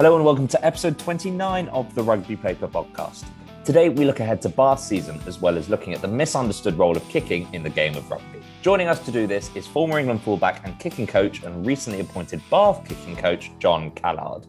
Hello and welcome to episode 29 of the Rugby Paper podcast. Today we look ahead to Bath season as well as looking at the misunderstood role of kicking in the game of rugby. Joining us to do this is former England fullback and kicking coach and recently appointed Bath kicking coach Jon Callard.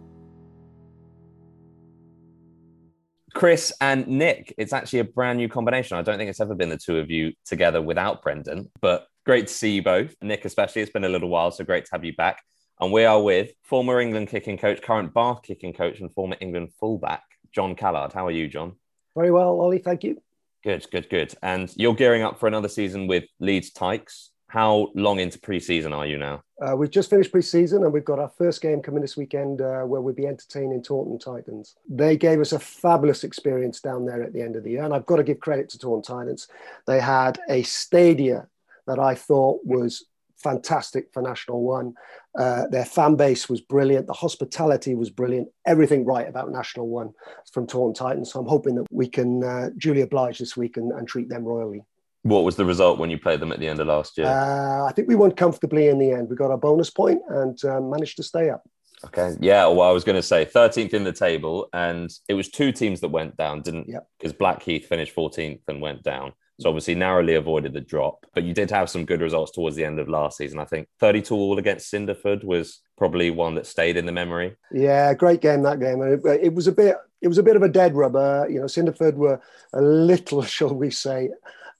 Chris and Nick, it's actually a brand new combination. I don't think it's ever been the two of you together without Brendan, but great to see you both. Nick, especially, it's been a little while, so great to have you back. And we are with former England kicking coach, current Bath kicking coach, and former England fullback, Jon Callard. How are you, John? Very well, Ollie. Thank you. Good, good, good. And you're gearing up for another season with Leeds Tykes. How long into pre-season are you now? Uh, we've just finished pre-season and we've got our first game coming this weekend uh, where we'll be entertaining Taunton Titans. They gave us a fabulous experience down there at the end of the year, and I've got to give credit to Taunton Titans. They had a stadia that I thought was fantastic for National One. Uh, their fan base was brilliant. The hospitality was brilliant. Everything right about National One from Taunton Titans. So I'm hoping that we can uh, duly oblige this week and, and, treat them royally. What was the result when you played them at the end of last year? Uh, I think we won comfortably in the end. We got our bonus point and um, managed to stay up. Okay. Yeah. Well, I was going to say 13th in the table, and it was two teams that went down, didn't? Yep. Because Blackheath finished 14th and went down. So obviously narrowly avoided the drop, but you did have some good results towards the end of last season. I think 32 all against Cinderford was probably one that stayed in the memory. Yeah, great game that game. It, it was a bit it was a bit of a dead rubber. You know, Cinderford were a little, shall we say,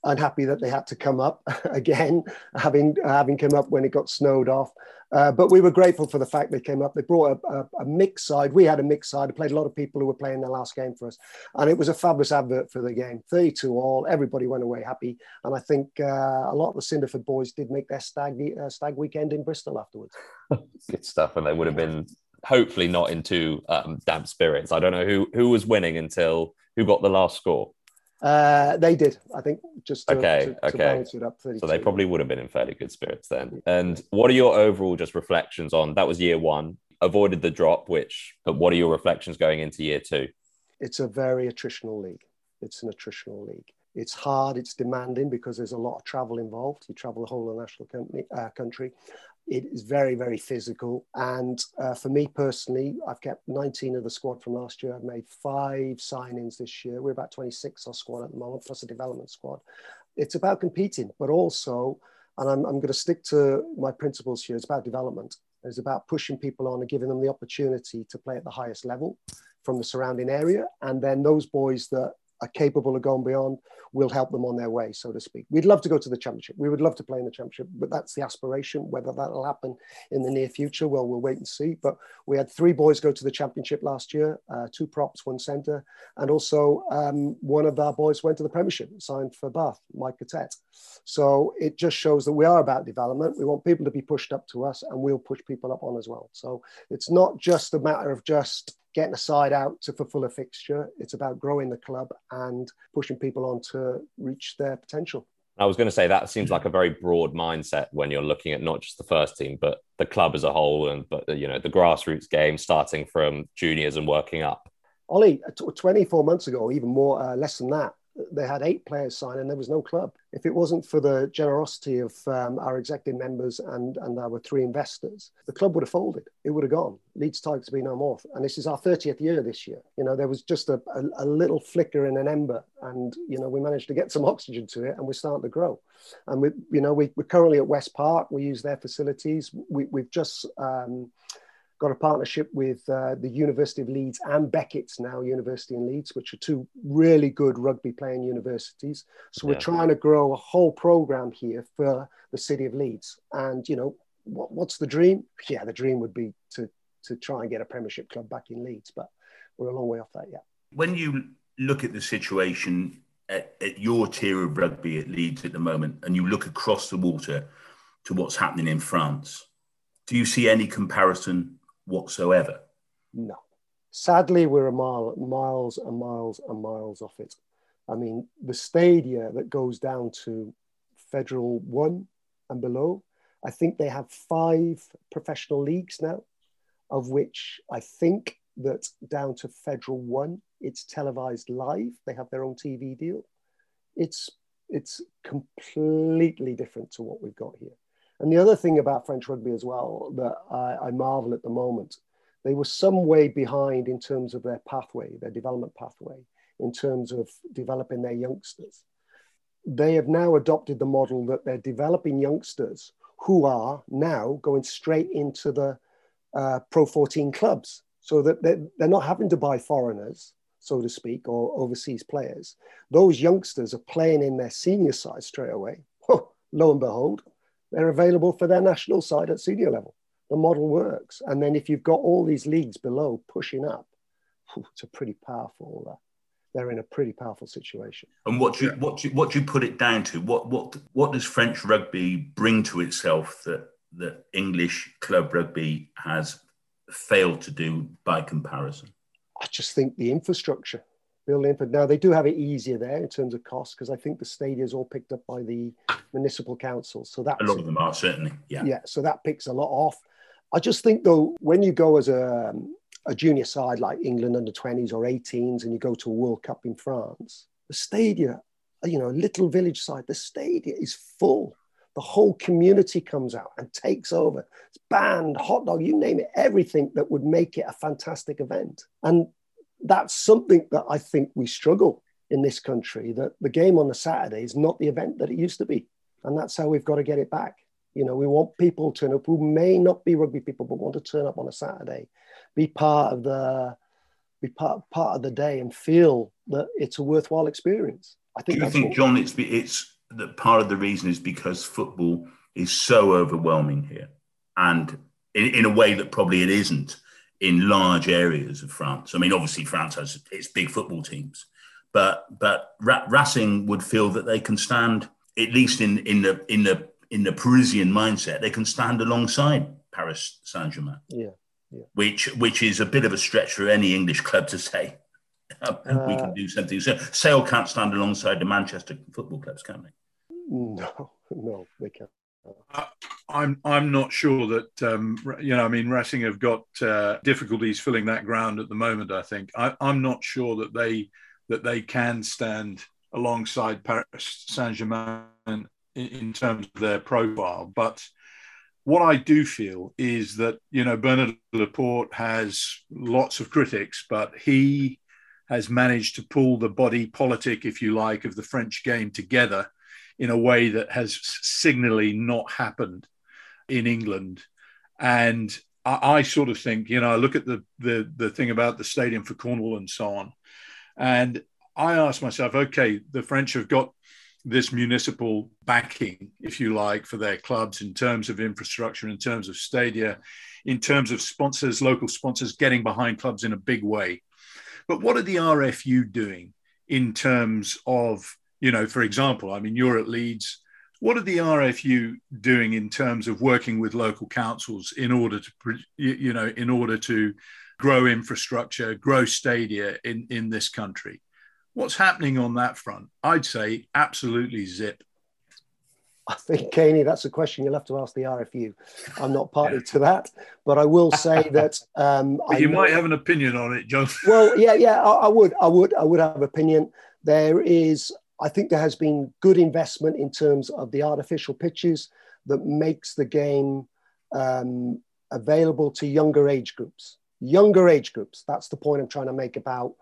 unhappy that they had to come up again, having having come up when it got snowed off. Uh, but we were grateful for the fact they came up. They brought a, a, a, mixed side. We had a mixed side. I played a lot of people who were playing their last game for us. And it was a fabulous advert for the game. 32 all. Everybody went away happy. And I think uh, a lot of the Cinderford boys did make their stag, uh, stag weekend in Bristol afterwards. Good stuff. And they would have been hopefully not into um, damp spirits. I don't know who, who was winning until who got the last score. Uh, they did, I think, just to, okay, to, okay. balance it up. So they probably would have been in fairly good spirits then. And what are your overall just reflections on that? Was year one, avoided the drop, which, but what are your reflections going into year two? It's a very attritional league. It's an attritional league. It's hard, it's demanding because there's a lot of travel involved. You travel the whole of the national company, uh, country it is very, very physical. And uh, for me personally, I've kept 19 of the squad from last year. I've made five signings this year. We're about 26 our squad at the moment, plus a development squad. It's about competing, but also, and I'm, I'm going to stick to my principles here, it's about development. It's about pushing people on and giving them the opportunity to play at the highest level from the surrounding area. And then those boys that are capable of going beyond will help them on their way, so to speak. We'd love to go to the championship. We would love to play in the championship, but that's the aspiration. Whether that'll happen in the near future, well, we'll wait and see. But we had three boys go to the championship last year, uh, two props, one centre, and also um, one of our boys went to the Premiership, signed for Bath, Mike Catet. So it just shows that we are about development. We want people to be pushed up to us, and we'll push people up on as well. So it's not just a matter of just getting a side out to fulfill a fixture. It's about growing the club and pushing people on to reach their potential. I was going to say that seems like a very broad mindset when you're looking at not just the first team, but the club as a whole, and but you know the grassroots game, starting from juniors and working up. Ollie, 24 months ago, even more, uh, less than that, they had eight players sign and there was no club. If it wasn't for the generosity of um, our executive members and, and our three investors, the club would have folded. It would have gone. Leeds Tykes be no more. And this is our 30th year this year. You know, there was just a, a, a, little flicker in an ember and, you know, we managed to get some oxygen to it and we're starting to grow. And we, you know, we, we're currently at West Park. We use their facilities. We, we've just, um, got a partnership with uh, the University of Leeds and Beckett's now University in Leeds, which are two really good rugby playing universities. So we're trying to grow a whole program here for the city of Leeds. And you know, what, what's the dream? Yeah, the dream would be to to try and get a Premiership club back in Leeds, but we're a long way off that yet. When you look at the situation at, at your tier of rugby at Leeds at the moment, and you look across the water to what's happening in France, do you see any comparison whatsoever. No. Sadly, we're a mile, miles and miles and miles off it. I mean, the stadia that goes down to Federal One and below, I think they have five professional leagues now, of which I think that down to Federal One, it's televised live. They have their own TV deal. It's it's completely different to what we've got here. And the other thing about French rugby as well that I, I marvel at the moment, they were some way behind in terms of their pathway, their development pathway, in terms of developing their youngsters. They have now adopted the model that they're developing youngsters who are now going straight into the uh, Pro 14 clubs so that they're, they're not having to buy foreigners, so to speak, or overseas players. Those youngsters are playing in their senior side straight away. lo and behold, they're available for their national side at senior level the model works. And then if you've got all these leagues below pushing up, it's a pretty powerful. Uh, they're in a pretty powerful situation. And what do you what do you, what do you put it down to? What what what does French rugby bring to itself that that English club rugby has failed to do by comparison? I just think the infrastructure building. But now they do have it easier there in terms of cost because I think the stadium is all picked up by the municipal councils. So that a lot of them are certainly, yeah, yeah. So that picks a lot off. I just think though, when you go as a, a junior side like England under 20s or 18s and you go to a World Cup in France, the stadium, you know, a little village side, the stadium is full. The whole community comes out and takes over. It's band, hot dog, you name it, everything that would make it a fantastic event. And that's something that I think we struggle in this country that the game on the Saturday is not the event that it used to be. And that's how we've got to get it back. You know, we want people to turn up who may not be rugby people, but want to turn up on a Saturday, be part of the be part, part of the day and feel that it's a worthwhile experience. I think. Do you think, John, it's it's that part of the reason is because football is so overwhelming here, and in, in a way that probably it isn't in large areas of France. I mean, obviously France has its big football teams, but but Racing would feel that they can stand at least in in the in the in the Parisian mindset, they can stand alongside Paris Saint Germain. Yeah, yeah. Which which is a bit of a stretch for any English club to say. Uh, we can do something. So Sale can't stand alongside the Manchester football clubs, can they? No, no, they can't. I'm I'm not sure that um, you know. I mean, Racing have got uh, difficulties filling that ground at the moment. I think I, am not sure that they that they can stand alongside Paris Saint Germain in, in terms of their profile. But what I do feel is that, you know, Bernard Laporte has lots of critics, but he has managed to pull the body politic, if you like, of the French game together in a way that has signally not happened in England. And I, I, sort of think, you know, I look at the, the the thing about the stadium for Cornwall and so on, and I ask myself, okay, the French have got this municipal backing, if you like, for their clubs in terms of infrastructure, in terms of stadia, in terms of sponsors, local sponsors getting behind clubs in a big way. But what are the RFU doing in terms of, you know, for example, I mean, you're at Leeds. What are the RFU doing in terms of working with local councils in order to, you know, in order to grow infrastructure, grow stadia in, in this country? What's happening on that front? I'd say absolutely zip. I think, Caney, that's a question you'll have to ask the RFU. I'm not party to that, but I will say that um, you know, might have an opinion on it, John. well, yeah, yeah, I, I, would, I would, I would have opinion. There is, I think, there has been good investment in terms of the artificial pitches that makes the game um, available to younger age groups. Younger age groups. That's the point I'm trying to make about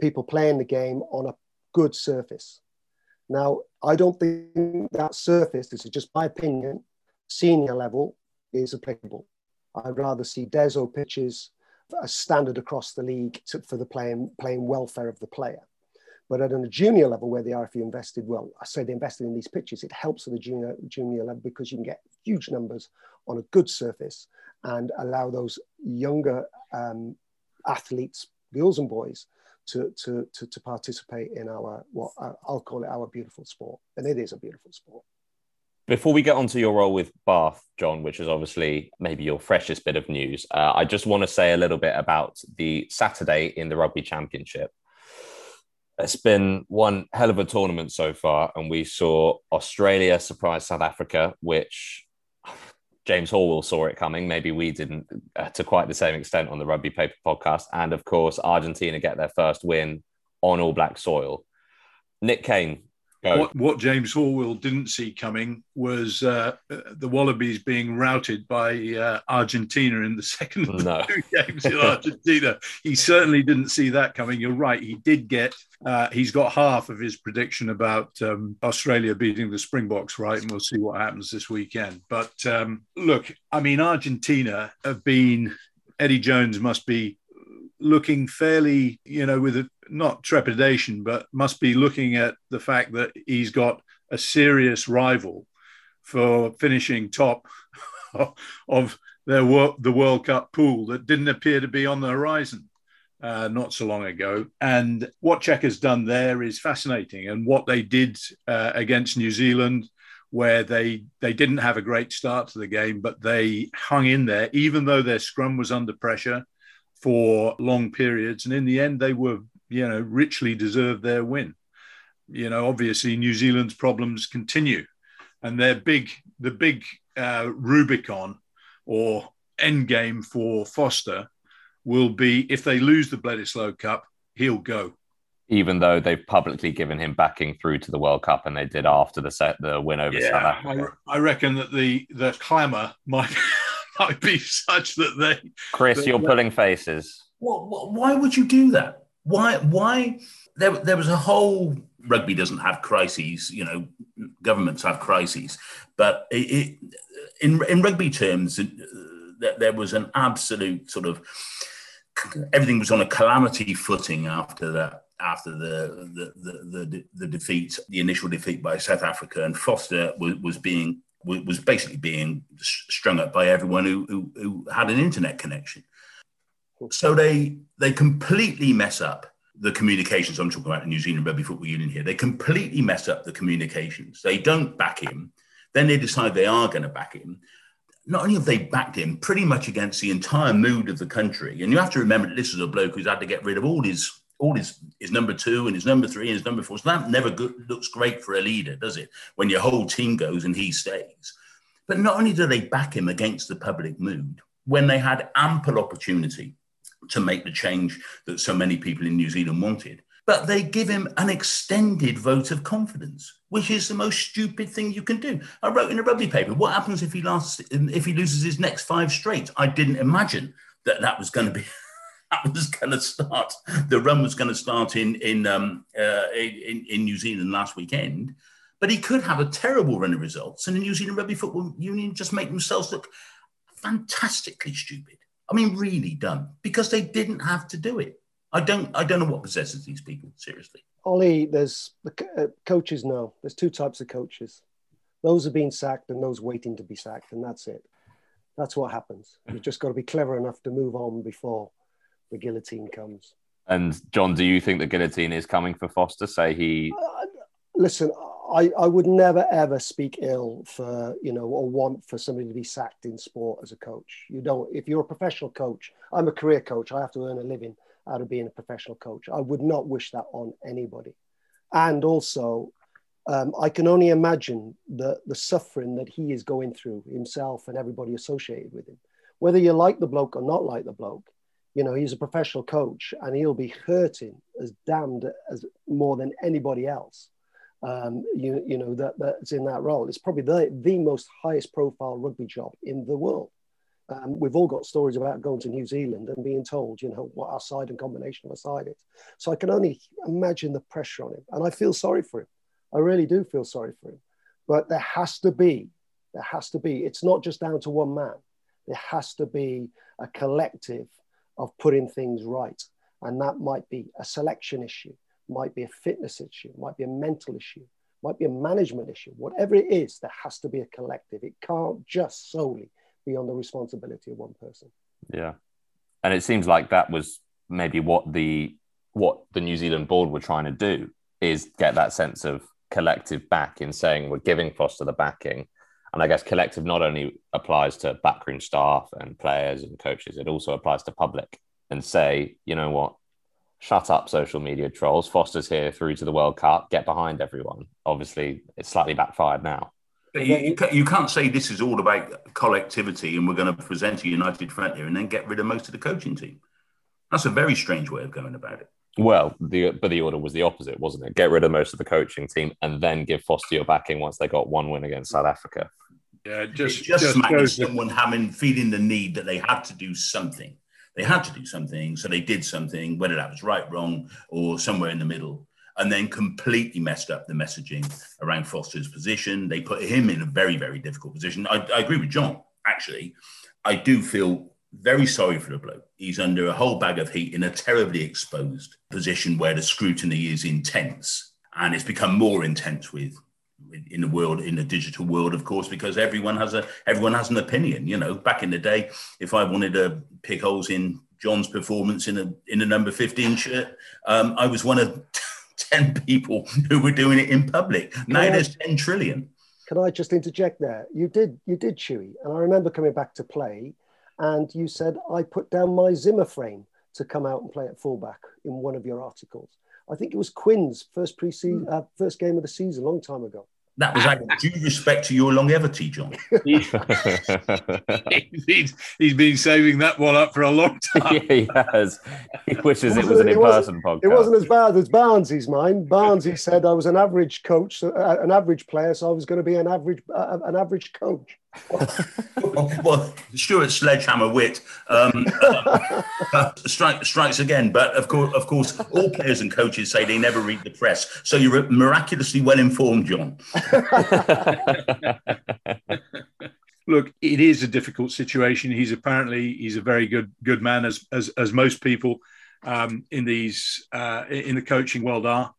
people playing the game on a good surface. Now, I don't think that surface, this is just my opinion, senior level is applicable. I'd rather see Desso pitches as standard across the league to, for the playing, playing welfare of the player. But at a junior level where the RFU invested, well, I say they invested in these pitches, it helps at the junior, junior level because you can get huge numbers on a good surface and allow those younger um, athletes, girls and boys, to, to, to, to participate in our, what I'll call it our beautiful sport. And it is a beautiful sport. Before we get onto your role with Bath, John, which is obviously maybe your freshest bit of news, uh, I just want to say a little bit about the Saturday in the Rugby Championship. It's been one hell of a tournament so far, and we saw Australia surprise South Africa, which James Horwill saw it coming. Maybe we didn't uh, to quite the same extent on the Rugby Paper podcast. And of course, Argentina get their first win on all black soil. Nick Cain, What, what, James Horwill didn't see coming was uh, the Wallabies being routed by uh, Argentina in the second no. two games in Argentina. he certainly didn't see that coming. You're right. He did get, uh, he's got half of his prediction about um, Australia beating the Springboks right, and we'll see what happens this weekend. But um, look, I mean, Argentina have been, Eddie Jones must be looking fairly, you know, with a, not trepidation, but must be looking at the fact that he's got a serious rival for finishing top of their the World Cup pool that didn't appear to be on the horizon uh, not so long ago. And what Cheika has done there is fascinating. And what they did uh, against New Zealand, where they they didn't have a great start to the game, but they hung in there, even though their scrum was under pressure for long periods. And in the end, they were, you know, richly deserved their win. You know, obviously, New Zealand's problems continue, and their big, the big uh, Rubicon or end game for Foster will be if they lose the Bledisloe Cup, he'll go. Even though they've publicly given him backing through to the World Cup, and they did after the set the win over yeah, South Africa. I, I reckon that the the clamour might might be such that they. Chris, that you're pulling faces. Well, why would you do that? Why? Why? There, there was a whole rugby doesn't have crises. You know, governments have crises, but it, it, in in rugby terms, uh, there was an absolute sort of everything was on a calamity footing after that after the the, the the, the, defeat, the initial defeat by South Africa, and Foster was, was being was basically being strung up by everyone who, who, who had an internet connection. So they they completely mess up the communications. I'm talking about the New Zealand Rugby Football Union here. They completely mess up the communications. They don't back him. Then they decide they are going to back him. Not only have they backed him pretty much against the entire mood of the country, and you have to remember that this is a bloke who's had to get rid of all his all his, his number two and his number three and his number four. So that never good, looks great for a leader, does it? When your whole team goes and he stays. But not only do they back him against the public mood, when they had ample opportunity to make the change that so many people in New Zealand wanted, but they give him an extended vote of confidence, which is the most stupid thing you can do. I wrote in a rugby paper, what happens if he lasts, if he loses his next five straight? I didn't imagine that that was going to be that was going to start. The run was going to start in in, um, uh, in in New Zealand last weekend, but he could have a terrible run of results, and the New Zealand Rugby Football Union just make themselves look fantastically stupid. I mean, really dumb because they didn't have to do it. I don't I don't know what possesses these people. Seriously, Ollie, there's the uh, coaches know there's two types of coaches. Those are being sacked and those waiting to be sacked, and that's it. That's what happens. You've just got to be clever enough to move on before the guillotine comes. And John, do you think the guillotine is coming for Foster? Say he. Uh, listen, I, I would never ever speak ill for you know or want for somebody to be sacked in sport as a coach. You don't. If you're a professional coach, I'm a career coach. I have to earn a living out of being a professional coach. I would not wish that on anybody. And also, um, I can only imagine the the suffering that he is going through himself and everybody associated with him. Whether you like the bloke or not like the bloke, you know, he's a professional coach and he'll be hurting as damned as more than anybody else. Um, you, you know, that, that's in that role. It's probably the, the most highest profile rugby job in the world. Um, we've all got stories about going to New Zealand and being told, you know, what our side and combination of our side is. So I can only imagine the pressure on him. And I feel sorry for him. I really do feel sorry for him. But there has to be, there has to be, it's not just down to one man. There has to be a collective of putting things right. And that might be a selection issue, might be a fitness issue, might be a mental issue, might be a management issue. Whatever it is, there has to be a collective. It can't just solely be on the responsibility of one person. Yeah. And it seems like that was maybe what the what the New Zealand board were trying to do is get that sense of collective back in saying we're giving Foster the backing and I guess collective not only applies to backroom staff and players and coaches, it also applies to public and say, you know what, shut up, social media trolls. Foster's here through to the World Cup. Get behind everyone. Obviously, it's slightly backfired now. You, you, can't say this is all about collectivity and we're going to present a united front here and then get rid of most of the coaching team. That's a very strange way of going about it. Well, the but the order was the opposite, wasn't it? Get rid of most of the coaching team and then give Foster your backing once they got one win against South Africa. Yeah, just it just, just managed shows someone having feeling the need that they had to do something. They had to do something, so they did something, whether that was right, wrong, or somewhere in the middle, and then completely messed up the messaging around Foster's position. They put him in a very, very difficult position. I, I agree with John. Actually, I do feel very sorry for the bloke. He's under a whole bag of heat in a terribly exposed position where the scrutiny is intense, and it's become more intense with in the world in the digital world of course because everyone has a everyone has an opinion you know back in the day if i wanted to pick holes in john's performance in a in a number 15 shirt um, i was one of 10 people who were doing it in public now Yeah. there's 10 trillion Can I just interject there? You did, you did, Chewy, and I remember coming back to play, and you said I put down my Zimmer frame to come out and play at fullback in one of your articles. I think it was Quinn's first pre-season, uh, first game of the season, a long time ago. that was out of due respect to your longevity john he's, he's been saving that one up for a long time. yeah, he has. He wishes it It was an wasn't- it wasn't- in-person podcast. It wasn't as bad as Barnesy's mine. Barnesy said I was an average coach, so, uh, an average player, so I was going to be an average, uh, an average coach. well, Stuart Sledgehammer Wit um, uh, strike, strikes again. But of course, of course, all players and coaches say they never read the press. So you're miraculously well informed, John. Look, it is a difficult situation. He's apparently he's a very good good man, as as as most people um, in these uh, in the coaching world are.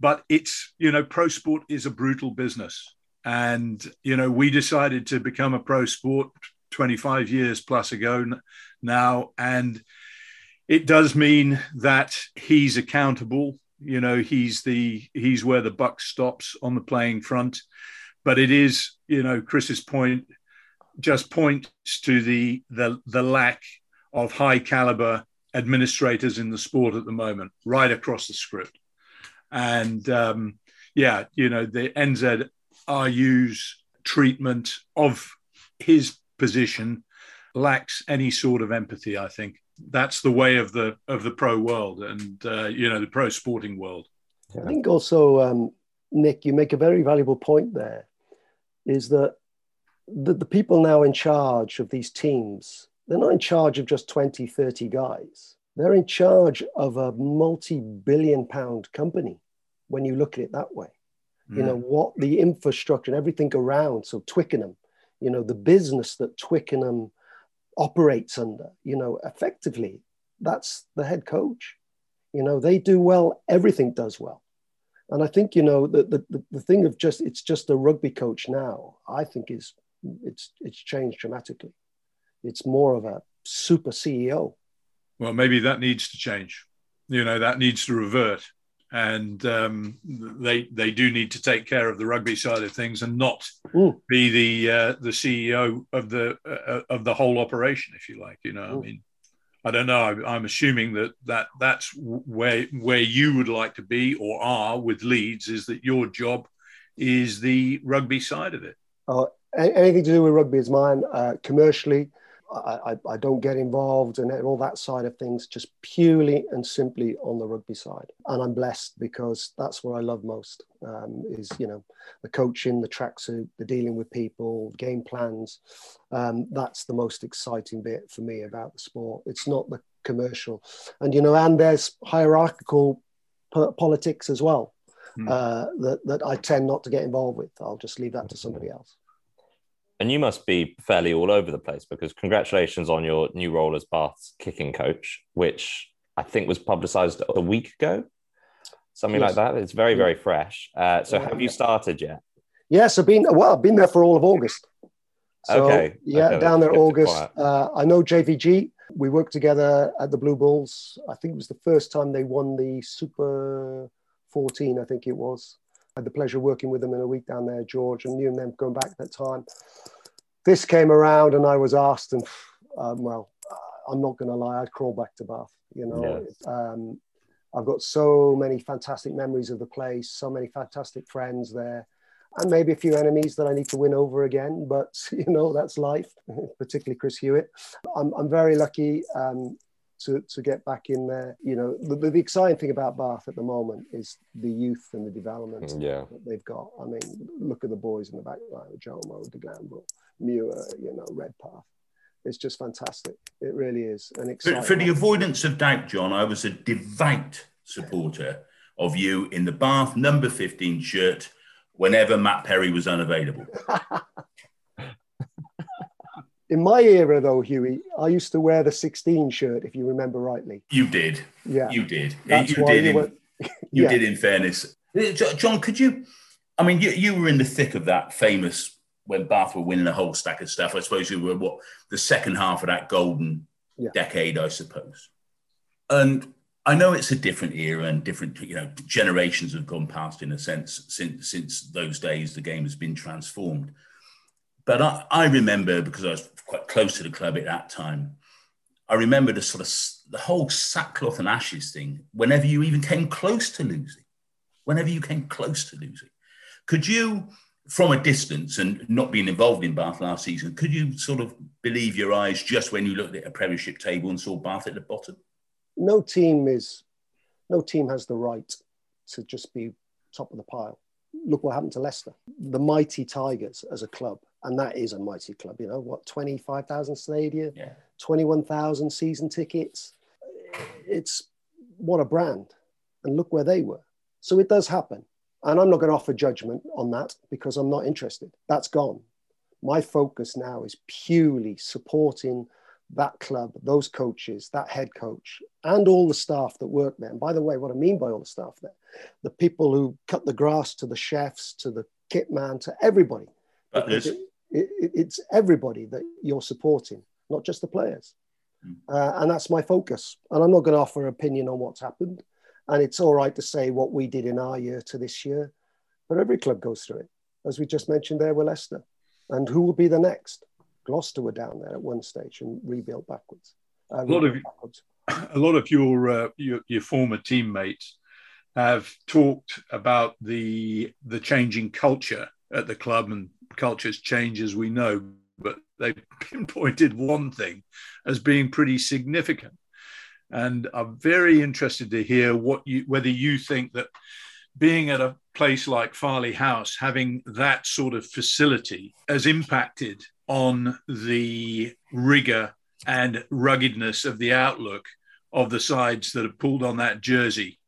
But it's you know, pro sport is a brutal business, and you know, we decided to become a pro sport 25 years plus ago now, and it does mean that he's accountable. You know, he's the he's where the buck stops on the playing front. But it is, you know, Chris's point just points to the the the lack of high caliber administrators in the sport at the moment, right across the script. And um, yeah, you know, the NZRU's treatment of his position lacks any sort of empathy. I think that's the way of the of the pro world and uh, you know the pro sporting world. I think also, um, Nick, you make a very valuable point there is that the, the people now in charge of these teams, they're not in charge of just 20, 30 guys. They're in charge of a multi billion pound company when you look at it that way. You know, mm. what the infrastructure and everything around. So, Twickenham, you know, the business that Twickenham operates under, you know, effectively, that's the head coach. You know, they do well, everything does well. And I think, you know, the, the, the thing of just, it's just a rugby coach now, I think is, it's, it's changed dramatically. It's more of a super CEO. Well, maybe that needs to change. You know, that needs to revert, and um, they they do need to take care of the rugby side of things and not Mm. be the uh, the CEO of the uh, of the whole operation, if you like. You know, I Mm. mean, I don't know. I, I'm assuming that that that's where where you would like to be or are with Leeds is that your job is the rugby side of it. Uh, a- anything to do with rugby is mine. Uh, commercially, I, I, I don't get involved in all that side of things, just purely and simply on the rugby side. And I'm blessed because that's what I love most um, is, you know, the coaching, the tracksuit, the dealing with people, game plans. Um, that's the most exciting bit for me about the sport. It's not the commercial. And, you know, and there's hierarchical po- politics as well. Hmm. Uh, that, that I tend not to get involved with. I'll just leave that to somebody else. And you must be fairly all over the place because congratulations on your new role as Bath's kicking coach, which I think was publicized a week ago, something Yes. like that. It's very, very fresh. Uh, so have you started yet? Yes, I've been well. I've been there for all of August. So, Okay, Yeah, okay, down there that's good to August. Uh, I know JVG. We worked together at the Blue Bulls. I think it was the first time they won the Super 14. I think it was. I had the pleasure of working with them in a week down there, George, and knew and them going back that time. This came around, and I was asked, and um, well, I'm not going to lie, I'd crawl back to Bath. You know, um, I've got so many fantastic memories of the place, so many fantastic friends there, and maybe a few enemies that I need to win over again. But you know, that's life, particularly Chris Hewett. I'm, I'm very lucky um, to, to get back in there. You know, the, the exciting thing about Bath at the moment is the youth and the development Mm, yeah. that they've got. I mean, look at the boys in the back line, Jomo, De Gamble, Muir, you know, Redpath. It's just fantastic. It really is an For, exciting. for the avoidance of doubt, John, I was a devout supporter of you in the Bath number 15 shirt whenever Matt Perry was unavailable. in my era, though, Huey, I used to wear the 16 shirt, if you remember rightly. You did. Yeah. You did. That's you why did. you in, were- you yeah. did, in fairness. Uh, John, could you? I mean, you, you were in the thick of that famous when Bath were winning a whole stack of stuff. I suppose you were what the second half of that golden Yeah. decade, I suppose. And I know it's a different era and different, you know, generations have gone past in a sense since since those days. The game has been transformed. But I, I remember because I was quite close to the club at that time. I remember the sort of the whole sackcloth and ashes thing. Whenever you even came close to losing, whenever you came close to losing, could you, from a distance and not being involved in Bath last season, could you sort of believe your eyes just when you looked at a Premiership table and saw Bath at the bottom? no team is no team has the right to just be top of the pile. Look what happened to Leicester. The mighty Tigers as a club, and that is a mighty club, you know, what, 25,000 stadium, Yeah. 21,000 season tickets. It's what a brand. And look where they were. So it does happen. And I'm not going to offer judgment on that because I'm not interested. That's gone. My focus now is purely supporting that club, those coaches, that head coach, and all the staff that work there. And by the way, what I mean by all the staff there, the people who cut the grass to the chefs, to the kit man, to everybody. Butlers. It- it- it's everybody that you're supporting, not just the players. Mm. Uh, and that's my focus. And I'm not going to offer an opinion on what's happened. And it's all right to say what we did in our year to this year, but every club goes through it. As we just mentioned there with Leicester. And who will be the next? Gloucester were down there at one stage and rebuilt backwards. Uh, lot of- backwards. a lot of your, uh, your your former teammates have talked about the the changing culture at the club, and cultures change as we know. But they pinpointed one thing as being pretty significant, and I'm very interested to hear what you whether you think that being at a place like Farleigh House, having that sort of facility, has impacted on the rigor and ruggedness of the outlook of the sides that have pulled on that jersey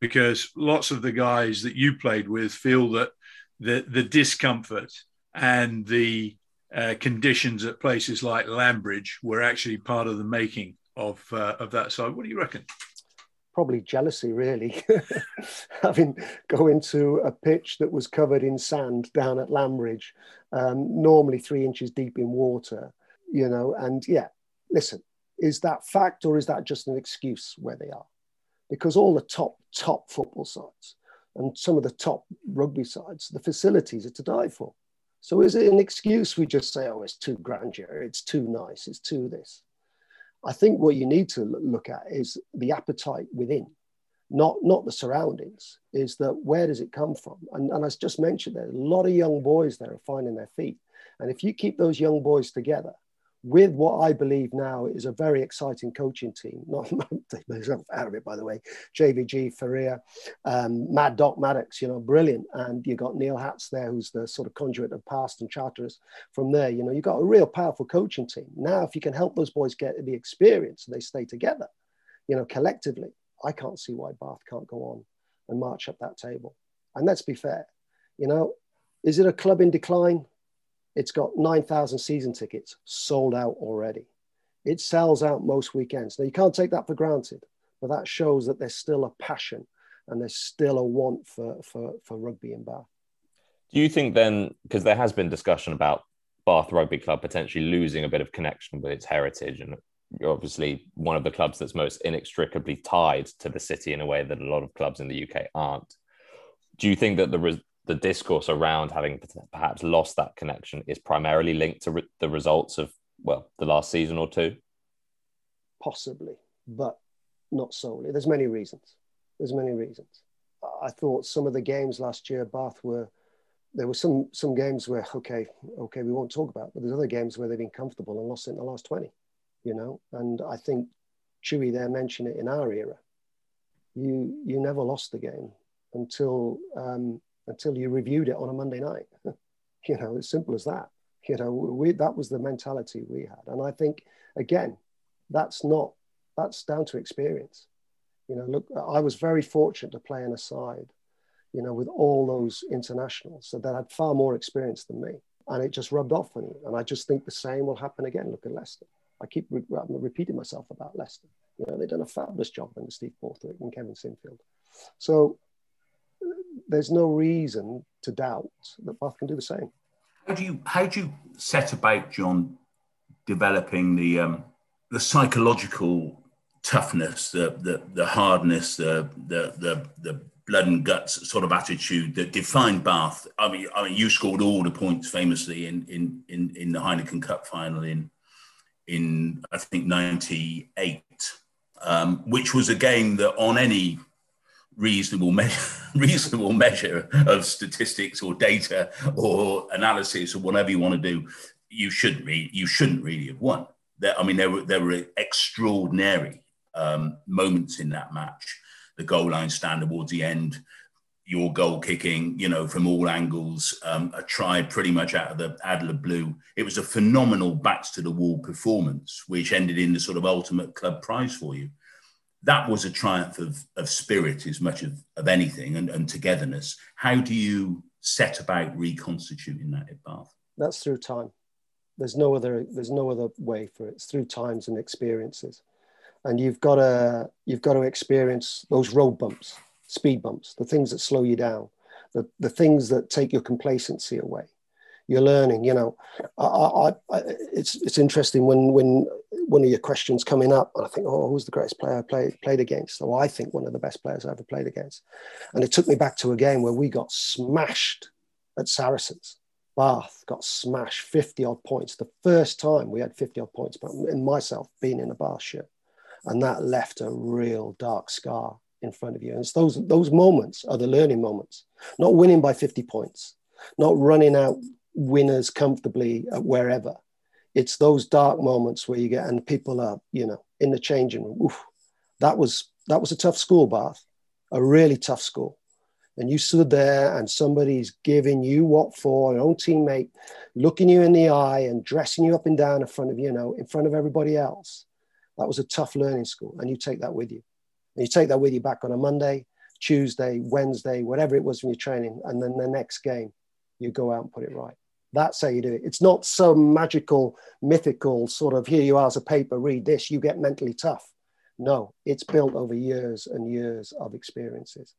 because lots of the guys that you played with feel that the, the discomfort and the uh, conditions at places like Lambridge were actually part of the making of, uh, of that side. What do you reckon? probably jealousy, really. Having go into a pitch that was covered in sand down at Lambridge, um, normally three inches deep in water, you know. And yeah, listen, is that fact or is that just an excuse where they are? Because all the top top football sides and some of the top rugby sides, the facilities are to die for. So is it an excuse we just say, oh, it's too grandeur, it's too nice, it's too this? I think what you need to look at is the appetite within, not not the surroundings. Is that where does it come from? And, and as just mentioned, there a lot of young boys there are finding their feet. And if you keep those young boys together with what I believe now is a very exciting coaching team, not myself out of it, by the way, JVG, Faria, um, Mad Doc Maddox, you know, brilliant. And you got Neil Hatz there, who's the sort of conduit of past and charterers from there. You know, you've got a real powerful coaching team. Now, if you can help those boys get the experience and they stay together, you know, collectively, I can't see why Bath can't go on and march up that table. And let's be fair, you know, is it a club in decline? It's got 9,000 season tickets sold out already. It sells out most weekends. Now, you can't take that for granted, but that shows that there's still a passion and there's still a want for, for, for rugby in Bath. Do you think then, because there has been discussion about Bath Rugby Club potentially losing a bit of connection with its heritage, and you're obviously one of the clubs that's most inextricably tied to the city in a way that a lot of clubs in the UK aren't. Do you think that the the discourse around having perhaps lost that connection is primarily linked to re- the results of well the last season or two? Possibly, but not solely. There's many reasons. There's many reasons. I thought some of the games last year, Bath were there were some some games where okay, okay, we won't talk about, but there's other games where they've been comfortable and lost in the last 20, you know. And I think Chewy there mentioned it in our era. You you never lost the game until um, until you reviewed it on a Monday night. you know, as simple as that. You know, we, that was the mentality we had, and I think again, that's not that's down to experience. You know, look, I was very fortunate to play in a side, you know, with all those internationals so that had far more experience than me, and it just rubbed off on you. And I just think the same will happen again. Look at Leicester. I keep re- repeating myself about Leicester. You know, they've done a fabulous job under Steve Borthwick and Kevin Sinfield. So there's no reason to doubt that Bath can do the same. How do you how do you set about, John, developing the um, the psychological toughness, the the, the hardness, the, the the the blood and guts sort of attitude that defined Bath? I mean, I mean, you scored all the points famously in in in, in the Heineken Cup final in in I think '98, um, which was a game that on any reasonable measure, reasonable measure of statistics or data or analysis or whatever you want to do, you shouldn't really, you shouldn't really have won. There, I mean, there were there were extraordinary um, moments in that match. The goal line stand towards the end, your goal kicking, you know, from all angles, um, a try pretty much out of the Adler blue. It was a phenomenal backs to the wall performance, which ended in the sort of ultimate club prize for you that was a triumph of, of spirit as much of, of anything and, and togetherness. How do you set about reconstituting that at Bath? That's through time. There's no other there's no other way for it. It's through times and experiences. And you've got to you've got to experience those road bumps, speed bumps, the things that slow you down, the, the things that take your complacency away you're learning. You know, I, I, I, it's it's interesting when when one of your questions coming up, and I think, oh, who's the greatest player I played played against? So I think one of the best players I ever played against, and it took me back to a game where we got smashed at Saracens. Bath got smashed 50 odd points. The first time we had 50 odd points, but in myself being in a Bath shirt. And that left a real dark scar in front of you. And it's those, those moments are the learning moments, not winning by 50 points, not running out winners comfortably wherever. It's those dark moments where you get and people are, you know, in the changing room. Oof, that was that was a tough school, Bath, a really tough school. And you stood there and somebody's giving you what for, your own teammate, looking you in the eye and dressing you up and down in front of, you know, in front of everybody else. That was a tough learning school. And you take that with you. And you take that with you back on a Monday, Tuesday, Wednesday, whatever it was when you're training. And then the next game, you go out and put it right. That's how you do it. It's not some magical, mythical sort of here you are as a paper, read this, you get mentally tough. No, it's built over years and years of experiences.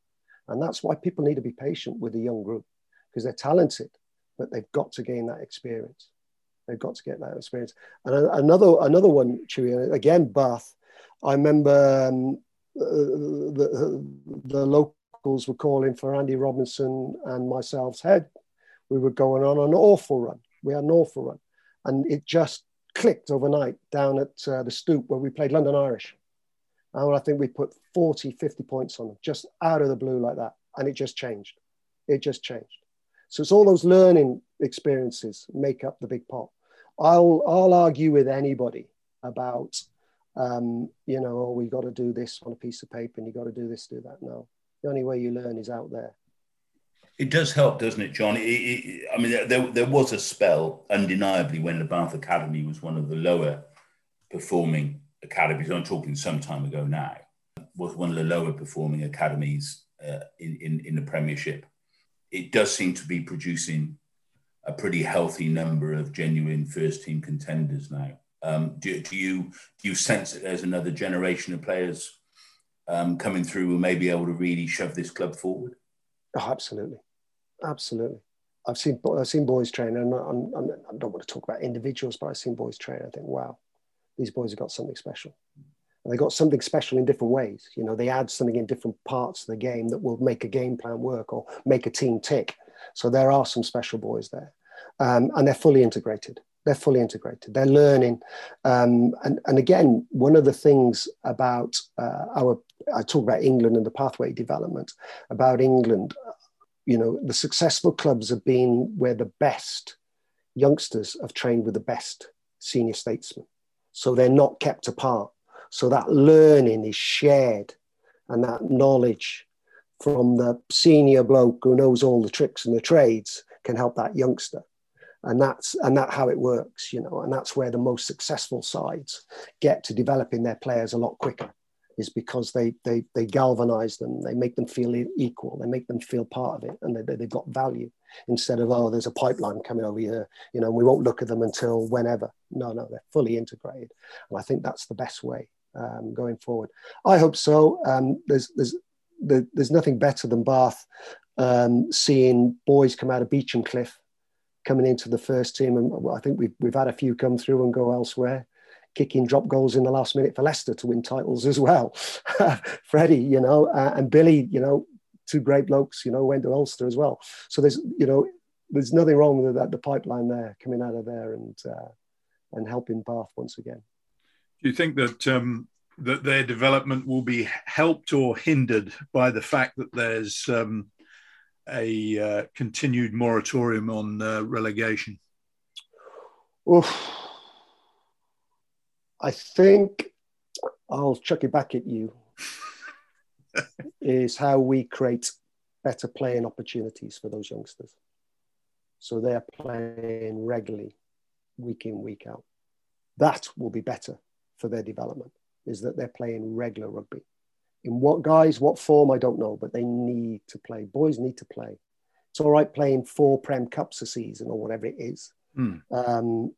And that's why people need to be patient with a young group because they're talented, but they've got to gain that experience. They've got to get that experience. And another another one, Chewy, again, Bath. I remember um, uh, the, the locals were calling for Andy Robinson and myself's head we were going on an awful run. We had an awful run. And it just clicked overnight down at uh, the stoop where we played London Irish. And I think we put 40, 50 points on them just out of the blue like that. And it just changed. It just changed. So it's all those learning experiences make up the big pot. I'll, I'll argue with anybody about, um, you know, oh, we got to do this on a piece of paper and you've got to do this, do that. No, the only way you learn is out there. It does help, doesn't it, John? It, it, I mean, there, there was a spell, undeniably, when the Bath Academy was one of the lower performing academies. I'm talking some time ago now. Was one of the lower performing academies uh, in, in, in the Premiership. It does seem to be producing a pretty healthy number of genuine first team contenders now. Um, do, do, you do you sense that there's another generation of players um, coming through who may be able to really shove this club forward? Oh, absolutely, absolutely. I've seen I've seen boys train, and I'm, I'm, I do not want to talk about individuals, but I've seen boys train. I think, wow, these boys have got something special. And they got something special in different ways. You know, they add something in different parts of the game that will make a game plan work or make a team tick. So there are some special boys there, um, and they're fully integrated. They're fully integrated. They're learning, um, and and again, one of the things about uh, our I talk about England and the pathway development about England you know, the successful clubs have been where the best youngsters have trained with the best senior statesmen. So they're not kept apart. So that learning is shared and that knowledge from the senior bloke who knows all the tricks and the trades can help that youngster and that's and that how it works you know and that's where the most successful sides get to developing their players a lot quicker is because they they they galvanize them. They make them feel equal. They make them feel part of it and they, they've got value instead of oh there's a pipeline coming over here you know we won't look at them until whenever. No no they're fully integrated. And i think that's the best way um, going forward. I hope so. Um, there's there's there's nothing better than bath um, seeing boys come out of Beechen Cliff coming into the first team, and I think we've we've had a few come through and go elsewhere, kicking drop goals in the last minute for Leicester to win titles as well. Freddie, you know, uh, and Billy, you know, two great blokes, you know, went to Ulster as well. So there's you know there's nothing wrong with that the pipeline there coming out of there and uh, and helping Bath once again. Do you think that um, that their development will be helped or hindered by the fact that there's um, a uh, continued moratorium on uh, relegation? Oof. I think I'll chuck it back at you. is how we create better playing opportunities for those youngsters. So they're playing regularly, week in, week out. That will be better for their development, is that they're playing regular rugby. In what guise, what form, I don't know, but they need to play. Boys need to play. It's all right playing four Prem Cups a season or whatever it is. Mm. Um,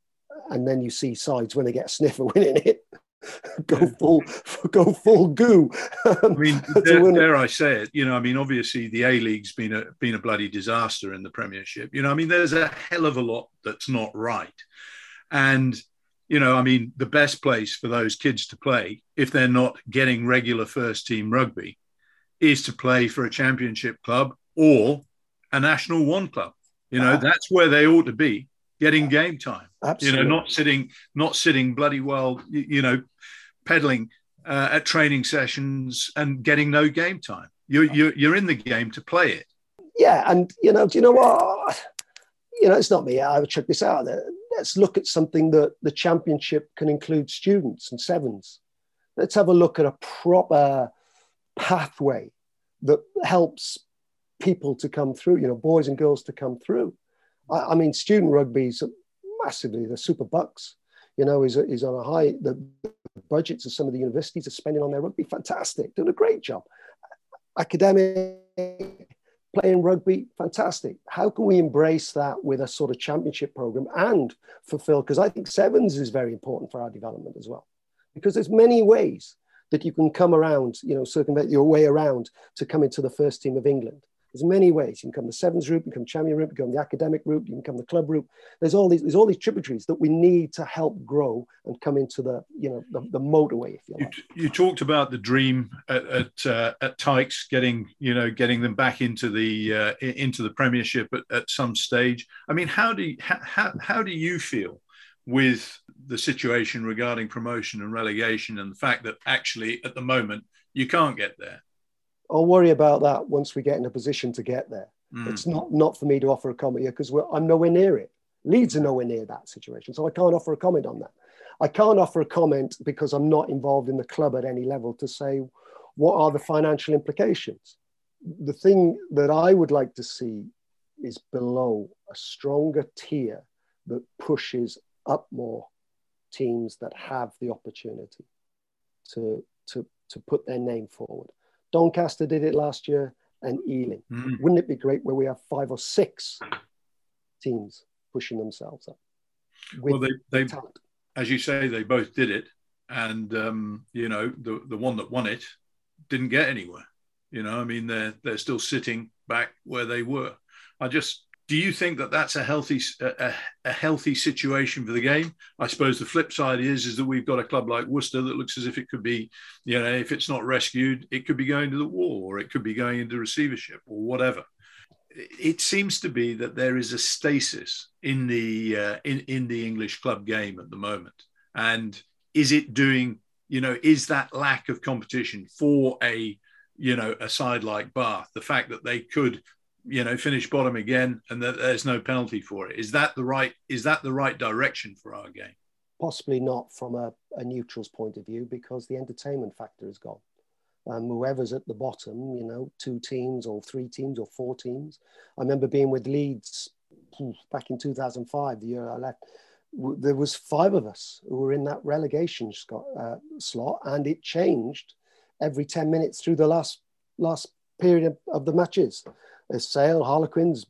and then you see sides when they get a sniffer winning it. go full, go full goo. I mean, dare, dare, I say it? You know, I mean, obviously the A League's been a been a bloody disaster in the Premiership. You know, I mean, there's a hell of a lot that's not right, and you know, I mean, the best place for those kids to play, if they're not getting regular first team rugby, is to play for a championship club or a national one club. You know, uh, that's where they ought to be getting game time. Absolutely. You know, not sitting, not sitting bloody well, you, know, peddling uh, at training sessions and getting no game time. You're, you're, you're in the game to play it. Yeah. And, you know, do you know what? You know, it's not me. I would check this out let's look at something that the championship can include students and sevens. Let's have a look at a proper pathway that helps people to come through, you know, boys and girls to come through. I, I mean, student rugby's massively, the super BUCS, you know, is, is on a high, the budgets of some of the universities are spending on their rugby, fantastic, doing a great job. Academic, playing rugby, fantastic. How can we embrace that with a sort of championship program and fulfill? Because I think sevens is very important for our development as well, because there's many ways that you can come around, you know, circumvent your way around to come into the first team of England. There's many ways. You can come the sevens route, you can come champion route, you can come the academic route, you can come the club route. There's all these, there's all these tributaries that we need to help grow and come into the, you know, the, the motorway, if you like. You, you talked about the dream at at, uh, at Tykes getting, you know, getting them back into the uh, into the Premiership at, at some stage. I mean, how do you, how, how do you feel? with the situation regarding promotion and relegation and the fact that actually at the moment you can't get there I'll worry about that once we get in a position to get there. Mm. It's not not for me to offer a comment here because I'm nowhere near it. Leeds are nowhere near that situation, so I can't offer a comment on that. I can't offer a comment because I'm not involved in the club at any level to say what are the financial implications. The thing that I would like to see is below a stronger tier that pushes up more teams that have the opportunity to, to, to put their name forward. Doncaster did it last year and Ealing. Mm. Wouldn't it be great where we have five or six teams pushing themselves up? Well, they, they as you say, they both did it. And, um, you know, the, the one that won it didn't get anywhere. You know, I mean, they're, they're still sitting back where they were. I just do you think that that's a healthy a, a, healthy situation for the game? I suppose the flip side is is that we've got a club like Worcester that looks as if it could be, you know, if it's not rescued, it could be going to the wall or it could be going into receivership or whatever. It seems to be that there is a stasis in the uh, in in the English club game at the moment, and is it doing? You know, is that lack of competition for a you know a side like Bath, the fact that they could you know finish bottom again and that there's no penalty for it is that the right is that the right direction for our game possibly not from a, a neutral's point of view because the entertainment factor is gone. Um, whoever's at the bottom, you know, two teams or three teams or four teams. I remember being with Leeds back in 2005, the year I left. There was five of us who were in that relegation uh, slot, and it changed every 10 minutes through the last last period of the matches. A Sale, Harlequins,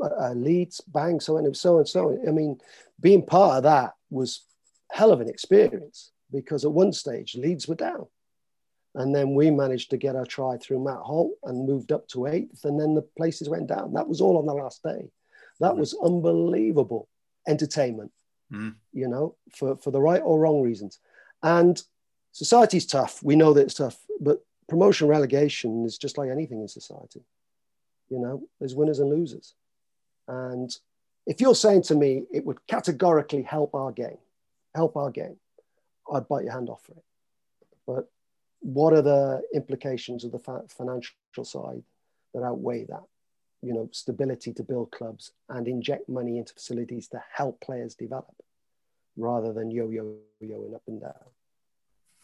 uh, Leeds, bang, so on and so and so. I mean, being part of that was hell of an experience because at one stage Leeds were down. And then we managed to get our try through Matt Holt and moved up to eighth. And then the places went down. That was all on the last day. That mm. was unbelievable entertainment, mm. you know, for, for the right or wrong reasons. And society's tough. We know that it's tough, but promotion relegation is just like anything in society. You know, there's winners and losers. And if you're saying to me it would categorically help our game, help our game, I'd bite your hand off for it. But what are the implications of the financial side that outweigh that? You know, stability to build clubs and inject money into facilities to help players develop rather than yo-yo-yoing up and down.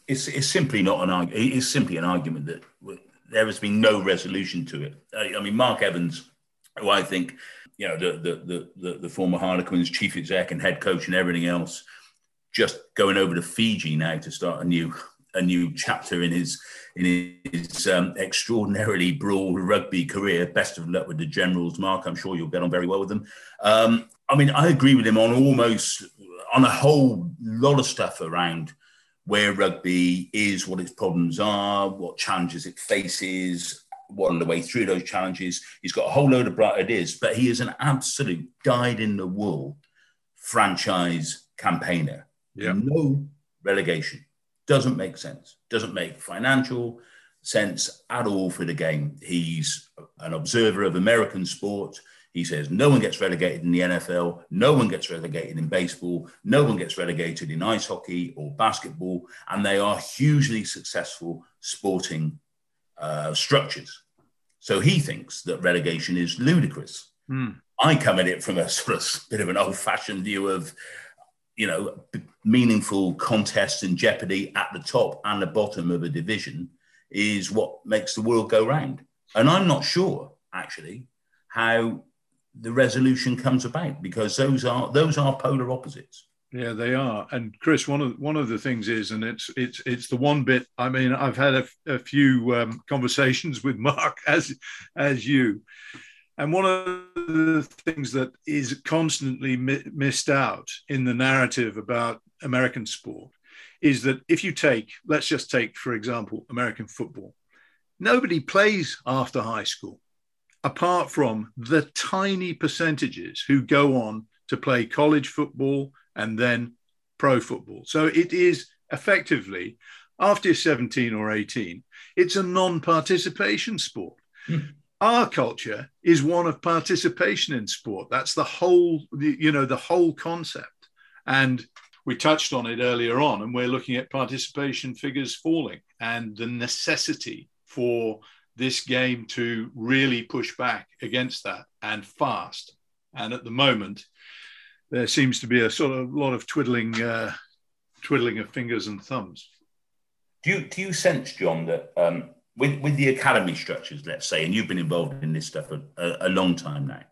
It's, it's simply not an argument. It's simply an argument that there has been no resolution to it. I mean, Mark Evans, who I think, you know, the the the, the former Harlequins chief exec and head coach and everything else, just going over to Fiji now to start a new a new chapter in his in his um, extraordinarily broad rugby career. Best of luck with the Generals, Mark. I'm sure you'll get on very well with them. Um, I mean, I agree with him on almost on a whole lot of stuff around where rugby is, what its problems are, what challenges it faces, what on the way through those challenges. He's got a whole load of bright ideas, but he is an absolute dyed in the wool franchise campaigner. Yeah. No relegation. Doesn't make sense. Doesn't make financial sense at all for the game. He's an observer of American sport. He says no one gets relegated in the NFL, no one gets relegated in baseball, no one gets relegated in ice hockey or basketball, and they are hugely successful sporting uh, structures. So he thinks that relegation is ludicrous. Mm. I come at it from a sort of bit of an old fashioned view of, you know, meaningful contests and jeopardy at the top and the bottom of a division is what makes the world go round. And I'm not sure, actually, how the resolution comes about because those are those are polar opposites. Yeah, they are. And Chris, one of one of the things is, and it's it's it's the one bit. I mean, I've had a, few um, conversations with Mark as as you, and one of the things that is constantly mi- missed out in the narrative about American sport is that if you take, let's just take for example, American football, nobody plays after high school apart from the tiny percentages who go on to play college football and then pro football. So it is effectively, after you're 17 or 18, it's a non participation sport. Mm. Our culture is one of participation in sport. That's the whole, you know, the whole concept. And we touched on it earlier on, and we're looking at participation figures falling and the necessity for this game to really push back against that and fast. And at the moment, there seems to be a sort of lot of twiddling, uh, twiddling of fingers and thumbs. Do you do you sense, Jon, that um, with with the academy structures, let's say, and you've been involved in this stuff a, a, long time now,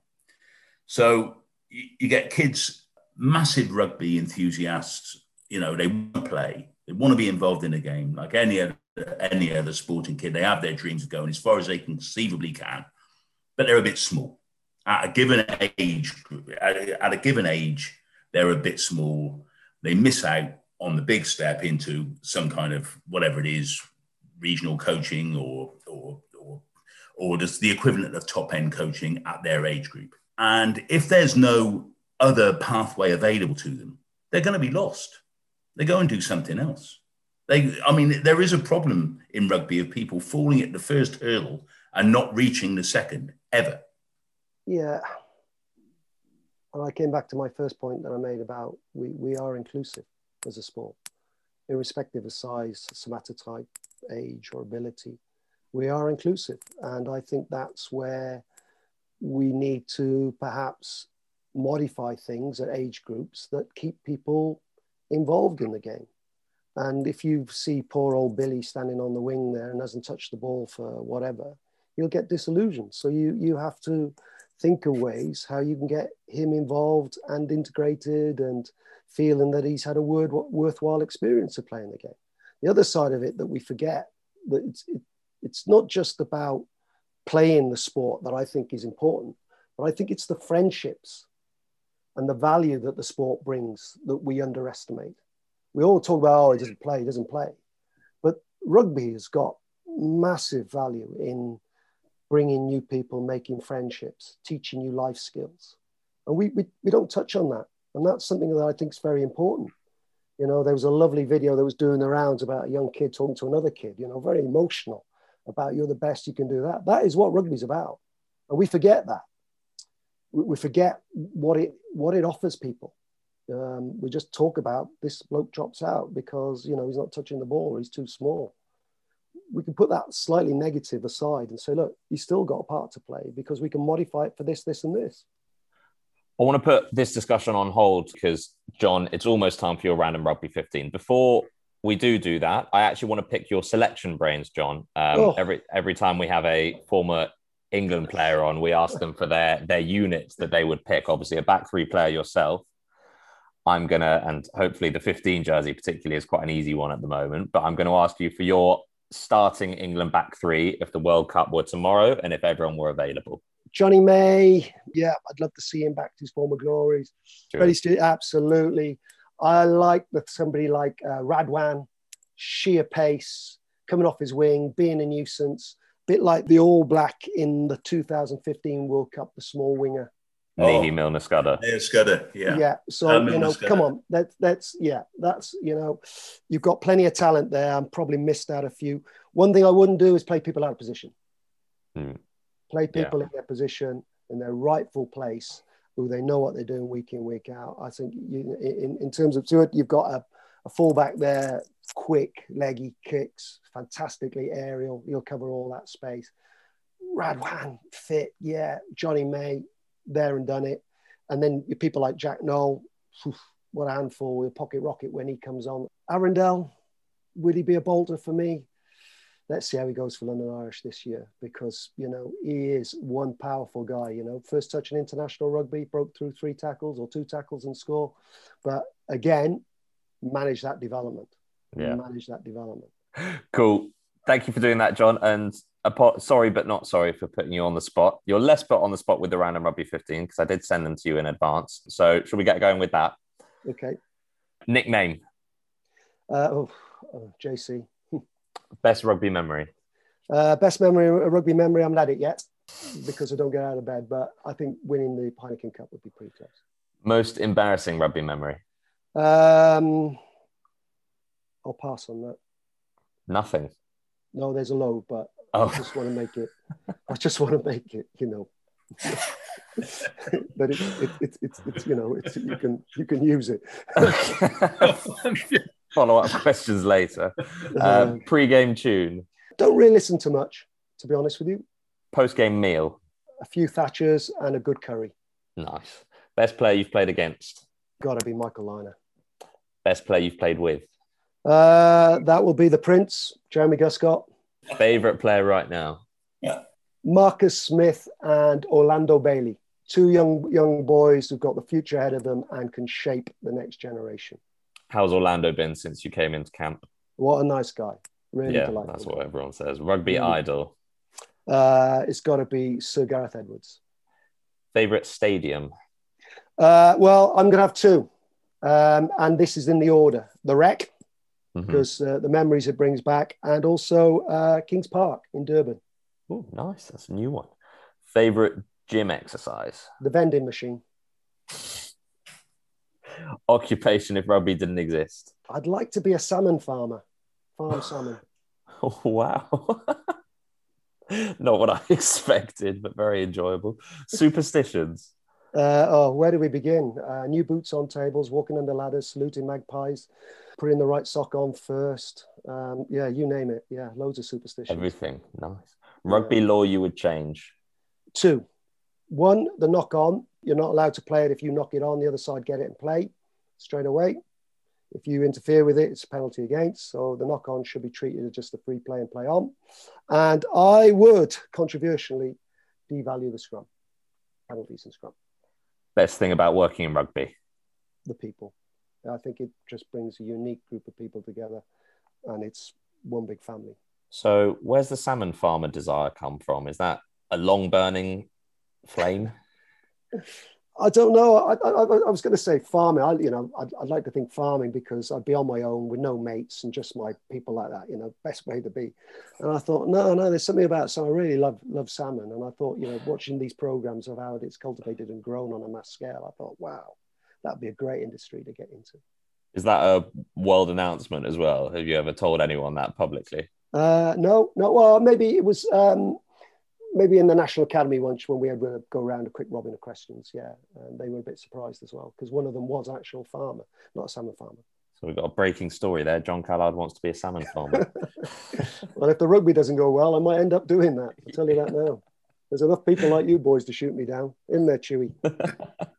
so you, you, get kids, massive rugby enthusiasts. You know, they want to play, they want to be involved in a game like any other any other sporting kid. They have their dreams of going as far as they conceivably can, but they're a bit small. At a given age, at a given age, they're a bit small. They miss out on the big step into some kind of whatever it is, regional coaching or or or, or just the equivalent of top end coaching at their age group. And if there's no other pathway available to them, they're going to be lost. They go and do something else. They, I mean, there is a problem in rugby of people falling at the first hurdle and not reaching the second ever. Yeah. And I came back to my first point that I made about we, we are inclusive as a sport, irrespective of size, somatotype, age, or ability. We are inclusive. And I think that's where we need to perhaps modify things at age groups that keep people involved in the game. And if you see poor old Billy standing on the wing there and hasn't touched the ball for whatever, you'll get disillusioned. So you you have to think of ways how you can get him involved and integrated and feeling that he's had a word, worthwhile experience of playing the game. The other side of it that we forget that it's it, it's not just about playing the sport that I think is important, but I think it's the friendships and the value that the sport brings that we underestimate. We all talk about, oh, he doesn't play, he doesn't play. But rugby has got massive value in bringing new people, making friendships, teaching you life skills. And we, we, we don't touch on that. And that's something that I think is very important. You know, there was a lovely video that was doing the rounds about a young kid talking to another kid, you know, very emotional about you're the best, you can do that. That is what rugby's about. And we forget that. We, we forget what it, what it offers people. Um, we just talk about this bloke drops out because, you know, he's not touching the ball, he's too small we can put that slightly negative aside and say, look, he's still got a part to play because we can modify it for this, this, and this. I want to put this discussion on hold because, Jon, it's almost time for your random rugby 15. Before we do do that, I actually want to pick your selection brains, Jon. Um, oh. Every every time we have a former England player on, we ask them for their their units that they would pick. Obviously, a back three player yourself. I'm gonna, and hopefully the 15 jersey particularly is quite an easy one at the moment. But I'm going to ask you for your starting England back three if the World Cup were tomorrow and if everyone were available? Jonny May, yeah, I'd love to see him back to his former glories. Sure. Ready to absolutely. I like that somebody like uh, Radwan, sheer pace, coming off his wing, being a nuisance, bit like the All Black in the 2015 World Cup, the small winger. Nehe oh, Milner Skudder. Scudder, yeah. Yeah. So, uh, you know, come on. That, that's, yeah, that's, you know, you've got plenty of talent there. I'm probably missed out a few. One thing I wouldn't do is play people out of position. Mm. Play people yeah. in their position, in their rightful place, who they know what they're doing week in, week out. I think you, in, in terms of Steward, you've got a, a fullback there, quick, leggy kicks, fantastically aerial. You'll cover all that space. Radwan, fit, yeah. Jonny May, there and done it. And then people like Jack Nowell, what a handful with a pocket rocket when he comes on. Arundell, would he be a bolter for me? Let's see how he goes for London Irish this year because, you know, he is one powerful guy. You know, first touch in international rugby, broke through three tackles or two tackles and score. But again, manage that development. Yeah. Manage that development. Cool. Thank you for doing that, Jon. And sorry, but not sorry for putting you on the spot. You're less put on the spot with the random rugby 15 because I did send them to you in advance. So, should we get going with that? Okay. Nickname? Uh, oh, oh, JC. best rugby memory? Uh, best memory, rugby memory. I'm not had it yet because I don't get out of bed, but I think winning the Heineken Cup would be pretty close. Most embarrassing rugby memory? Um, I'll pass on that. Nothing. No, there's a load, but Oh. I just want to make it. I just want to make it. You know. but it's it, it, it's it's you know it's you can you can use it. Follow up questions later. Uh, pre-game tune. Don't really listen to much, to be honest with you. Post-game meal. A few Thatchers and a good curry. Nice. Best player you've played against. Got to be Michael Lynagh. Best player you've played with. Uh, that will be the Prince, Jeremy Guscott. Favorite player right now? Yeah. Marcus Smith and Orlando Bailey, two young young boys who've got the future ahead of them and can shape the next generation. How's Orlando been since you came into camp? What a nice guy. Really yeah, delightful. That's what everyone says. Rugby really. idol. Uh, it's got to be Sir Gareth Edwards. Favorite stadium? Uh, well, I'm going to have two. Um, and this is in the order the Rec, mm-hmm. because uh, the memories it brings back, and also uh, Kings Park in Durban. Oh, nice. That's a new one. Favorite gym exercise? The vending machine. Occupation if rugby didn't exist? I'd like to be a salmon farmer, farm salmon. oh, wow. Not what I expected, but very enjoyable. Superstitions. Uh, oh, where do we begin? Uh, new boots on tables, walking under ladders, saluting magpies, putting the right sock on first. Um, yeah, you name it. Yeah, loads of superstitions. Everything. Nice. Rugby yeah. law you would change? Two. One, the knock on. You're not allowed to play it if you knock it on. The other side get it and play straight away. If you interfere with it, it's a penalty against. So the knock on should be treated as just a free play and play on. And I would controversially devalue the scrum, penalties and scrum. Best thing about working in rugby? The people. I think it just brings a unique group of people together and it's one big family. So, where's the salmon farmer desire come from? Is that a long burning flame? I don't know. I, I, I was going to say farming. I, you know, I'd, I'd, like to think farming because I'd be on my own with no mates and just my people like that. You know, best way to be. And I thought, no, no, there's something about. So I really love love salmon, and I thought, you know, watching these programs of how it's cultivated and grown on a mass scale, I thought, wow, that'd be a great industry to get into. Is that a world announcement as well? Have you ever told anyone that publicly? Uh, no, no. Well, maybe it was. Um, maybe in the National Academy once when we had to go around a quick robin of questions, yeah, and they were a bit surprised as well because one of them was actual farmer, not a salmon farmer. So we've got a breaking story there. Jon Callard wants to be a salmon farmer. well, if the rugby doesn't go well, I might end up doing that. I'll tell you that now. There's enough people like you boys to shoot me down. In there, Chewy.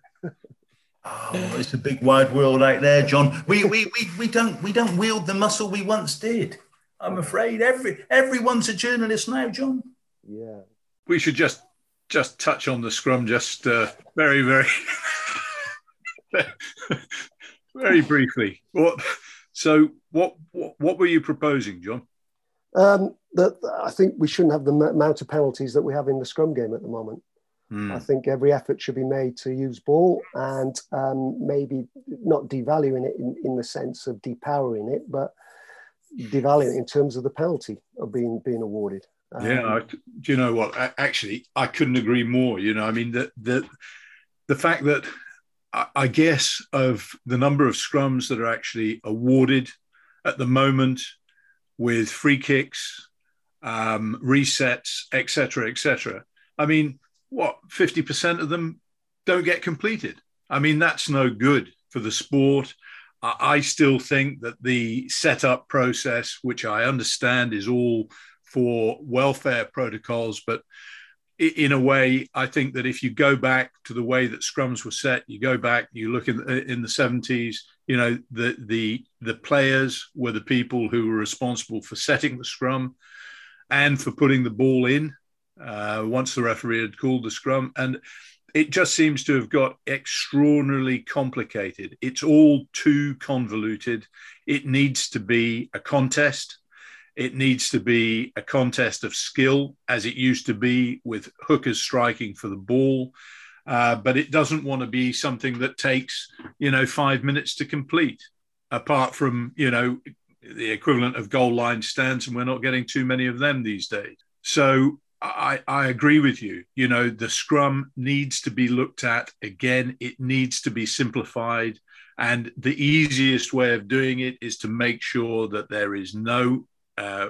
oh, it's a big wide world out there, Jon. We, we, we, we don't we don't wield the muscle we once did. I'm afraid every everyone's a journalist now, Jon. Yeah, we should just just touch on the scrum just uh, very very very briefly. What so what, what what were you proposing, Jon? Um, that I think we shouldn't have the amount of penalties that we have in the scrum game at the moment. Mm. I think every effort should be made to use ball and um, maybe not devaluing it in, in the sense of depowering it, but devaluing it in terms of the penalty of being being awarded. Um, yeah, I, do you know what? I, actually, I couldn't agree more. You know, I mean, the the the fact that I, I guess of the number of scrums that are actually awarded at the moment with free kicks, um, resets, etc., etc. I mean, what fifty percent of them don't get completed. I mean, that's no good for the sport. I still think that the setup process, which I understand is all for welfare protocols. But in a way, I think that if you go back to the way that scrums were set, you go back, you look in, in the 70s, you know, the, the, the players were the people who were responsible for setting the scrum and for putting the ball in uh, once the referee had called the scrum. And it just seems to have got extraordinarily complicated. It's all too convoluted. It needs to be a contest it needs to be a contest of skill, as it used to be with hookers striking for the ball. Uh, but it doesn't want to be something that takes, you know, five minutes to complete, apart from, you know, the equivalent of goal line stands, and we're not getting too many of them these days. So I, I, agree with you. You know, the scrum needs to be looked at again. It needs to be simplified. And the easiest way of doing it is to make sure that there is no uh,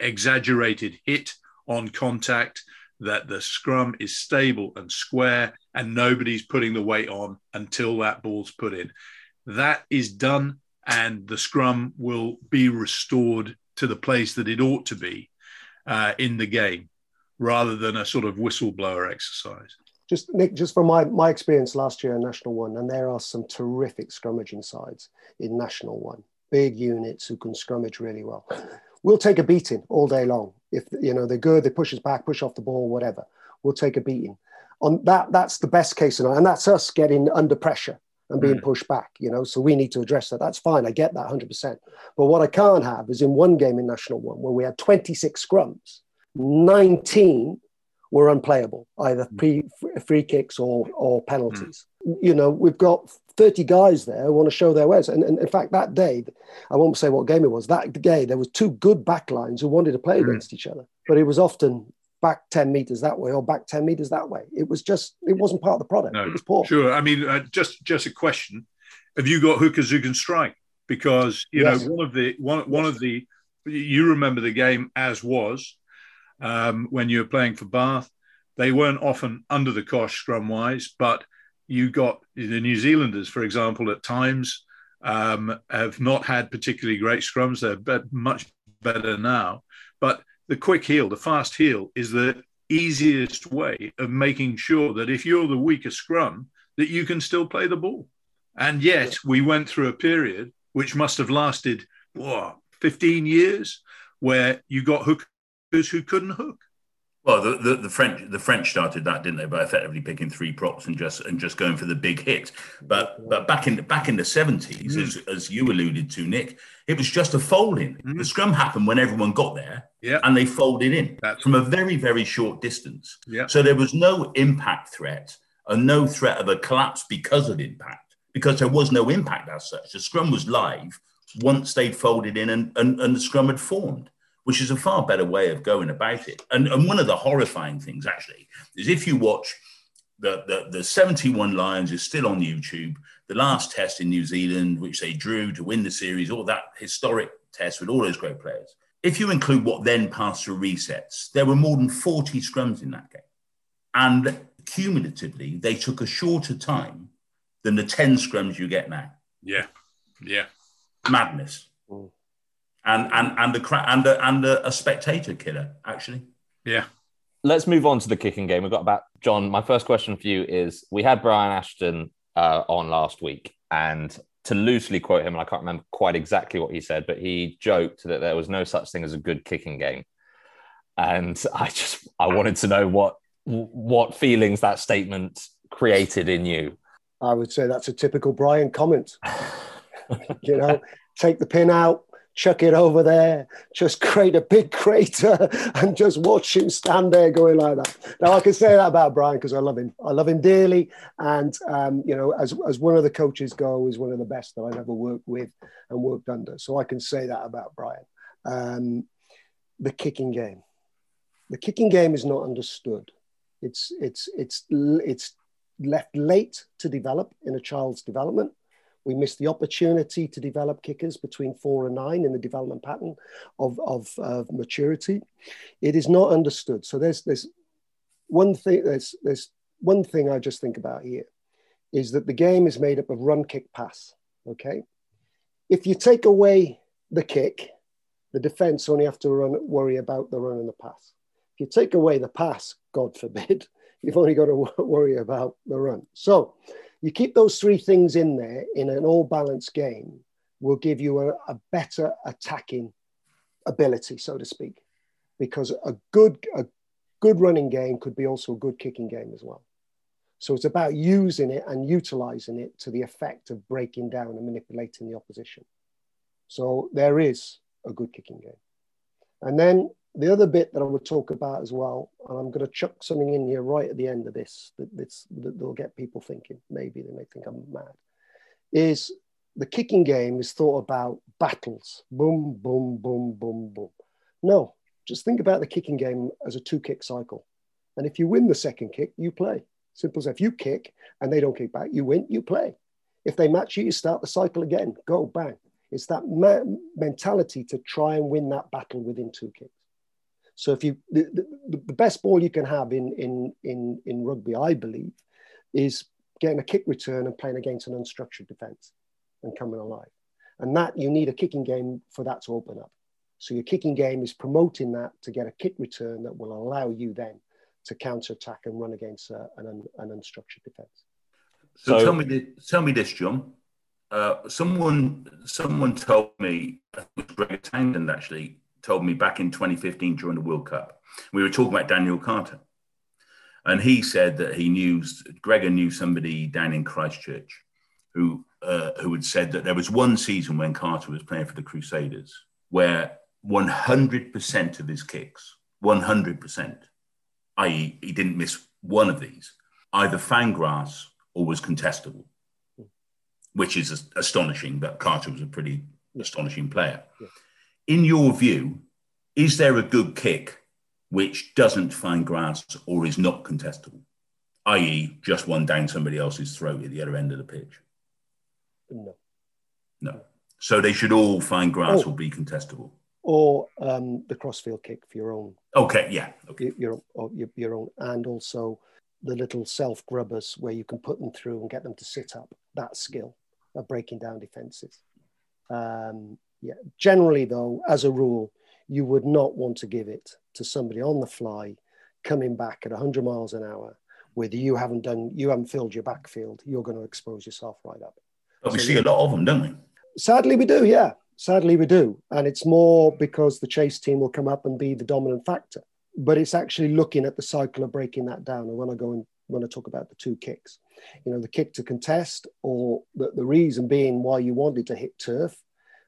exaggerated hit on contact, that the scrum is stable and square, and nobody's putting the weight on until that ball's put in. That is done, and the scrum will be restored to the place that it ought to be uh, in the game, rather than a sort of whistleblower exercise. Just Nick, just from my, my experience last year in National One, and there are some terrific scrummaging sides in National One big units who can scrummage really well. We'll take a beating all day long. If you know they're good, they push us back, push off the ball, whatever. We'll take a beating. On that, that's the best case scenario, and that's us getting under pressure and being mm. pushed back. You know, so we need to address that. That's fine. I get that 100%. But what I can't have is in one game in National One where we had 26 scrums, 19 were unplayable, either mm. pre, free kicks or, or penalties. Mm. You know, we've got 30 guys there who want to show their wares. And, and, in fact, that day, I won't say what game it was, that day there was two good backlines who wanted to play mm. against each other. But it was often back 10 meters that way or back 10 meters that way. It was just, it wasn't part of the product. No, it was poor. Sure. I mean, uh, just just a question. Have you got hookers who can strike? Because, you yes. know, one of the, one, one of the, you remember the game as was um, when you were playing for Bath. They weren't often under the cosh scrum wise, but you got the New Zealanders, for example, at times um, have not had particularly great scrums. They're much better now. But the quick heel, the fast heel, is the easiest way of making sure that if you're the weaker scrum, that you can still play the ball. And yet we went through a period which must have lasted what, 15 years, where you got hookers who couldn't hook. Well, the, the, the, French the French started that, didn't they, by effectively picking three props and just and just going for the big hit. But but back in back in the seventies, mm. as, as you alluded to, Nick, it was just a folding. Mm. The scrum happened when everyone got there, yeah. and they folded in That's from a very very short distance. Yeah. So there was no impact threat and no threat of a collapse because of impact, because there was no impact as such. The scrum was live once they'd folded in and, and, and the scrum had formed which is a far better way of going about it. And, and one of the horrifying things, actually, is if you watch the, the, the 71 Lions is still on YouTube, the last test in New Zealand, which they drew to win the series, all that historic test with all those great players. If you include what then passed through resets, there were more than 40 scrums in that game. And cumulatively, they took a shorter time than the 10 scrums you get now. Yeah. Yeah. Madness. Mm and and and a and a, and a, a spectator killer actually. Yeah. Let's move on to the kicking game. We've got about Jon. My first question for you is: We had Brian Ashton uh, on last week, and to loosely quote him, and I can't remember quite exactly what he said, but he joked that there was no such thing as a good kicking game. And I just I wanted to know what what feelings that statement created in you. I would say that's a typical Brian comment. you know, take the pin out, chuck it over there, just create a big crater and just watch him stand there going like that. Now I can say that about Brian because I love him. I love him dearly. And, um, you know, as, as one of the coaches go, he's one of the best that I've ever worked with and worked under. So I can say that about Brian. Um, the kicking game. The kicking game is not understood. It's, it's, it's, it's left late to develop in a child's development we missed the opportunity to develop kickers between four and nine in the development pattern of, of, of maturity. It is not understood. So there's, there's one thing, there's, there's one thing I just think about here is that the game is made up of run, kick, pass. Okay. If you take away the kick, the defense only have to run, worry about the run and the pass. If you take away the pass, God forbid, you've only got to worry about the run. So you keep those three things in there in an all balanced game, will give you a, a better attacking ability, so to speak, because a good a good running game could be also a good kicking game as well. So it's about using it and utilizing it to the effect of breaking down and manipulating the opposition. So there is a good kicking game. And then the other bit that I would talk about as well, and I'm going to chuck something in here right at the end of this that, that's, that will get people thinking, maybe they may think I'm mad, is the kicking game is thought about battles boom, boom, boom, boom, boom. No, just think about the kicking game as a two kick cycle. And if you win the second kick, you play. Simple as if you kick and they don't kick back, you win, you play. If they match you, you start the cycle again, go bang. It's that ma- mentality to try and win that battle within two kicks. So if you the, the, the, best ball you can have in in in in rugby, I believe, is getting a kick return and playing against an unstructured defence and coming alive. And that you need a kicking game for that to open up. So your kicking game is promoting that to get a kick return that will allow you then to counter attack and run against uh, an, an unstructured defence. So, so, tell me, this, tell me this, Jon. Uh, someone, someone told me, it was Greg Townsend actually, told me back in 2015 during the World Cup. We were talking about Daniel Carter. And he said that he knew, Gregor knew somebody down in Christchurch who, uh, who had said that there was one season when Carter was playing for the Crusaders where 100% of his kicks, 100%, i.e., he didn't miss one of these, either found grass or was contestable, which is astonishing. But Carter was a pretty astonishing player. Yeah in your view, is there a good kick which doesn't find grass or is not contestable, i.e., just one down somebody else's throat at the other end of the pitch? No. No. So they should all find grass oh. or be contestable. Or um, the crossfield kick for your own. Okay, yeah. Okay. Your, your, your own. And also the little self grubbers where you can put them through and get them to sit up. That skill of breaking down defenses. Um, yeah. Generally, though, as a rule, you would not want to give it to somebody on the fly, coming back at 100 miles an hour, with you haven't done, you haven't filled your backfield. You're going to expose yourself right up. But we so, see a lot of them, don't we? Sadly, we do. Yeah, sadly we do, and it's more because the chase team will come up and be the dominant factor. But it's actually looking at the cycle of breaking that down. And when I go and when I talk about the two kicks, you know, the kick to contest, or the, the reason being why you wanted to hit turf.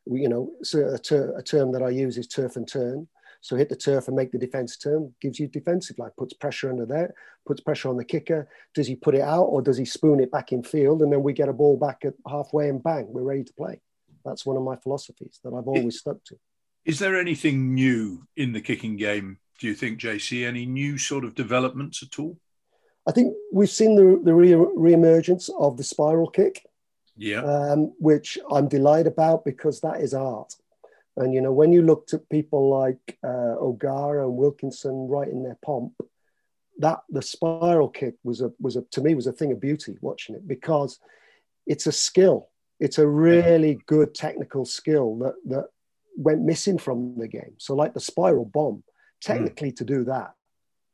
We, you know, so a, ter- a term that I use is turf and turn. So hit the turf and make the defense turn gives you defensive line, puts pressure under there, puts pressure on the kicker. Does he put it out or does he spoon it back in field? And then we get a ball back at halfway and bang, we're ready to play. That's one of my philosophies that I've always stuck to. Is there anything new in the kicking game, do you think, JC? Any new sort of developments at all? I think we've seen the, the re- emergence of the spiral kick, yeah, um, which I'm delighted about because that is art. And you know, when you looked at people like uh, O'Gara and Wilkinson writing their pomp, that the spiral kick was a was a to me was a thing of beauty watching it because it's a skill. It's a really good technical skill that that went missing from the game. So like the spiral bomb, technically mm. to do that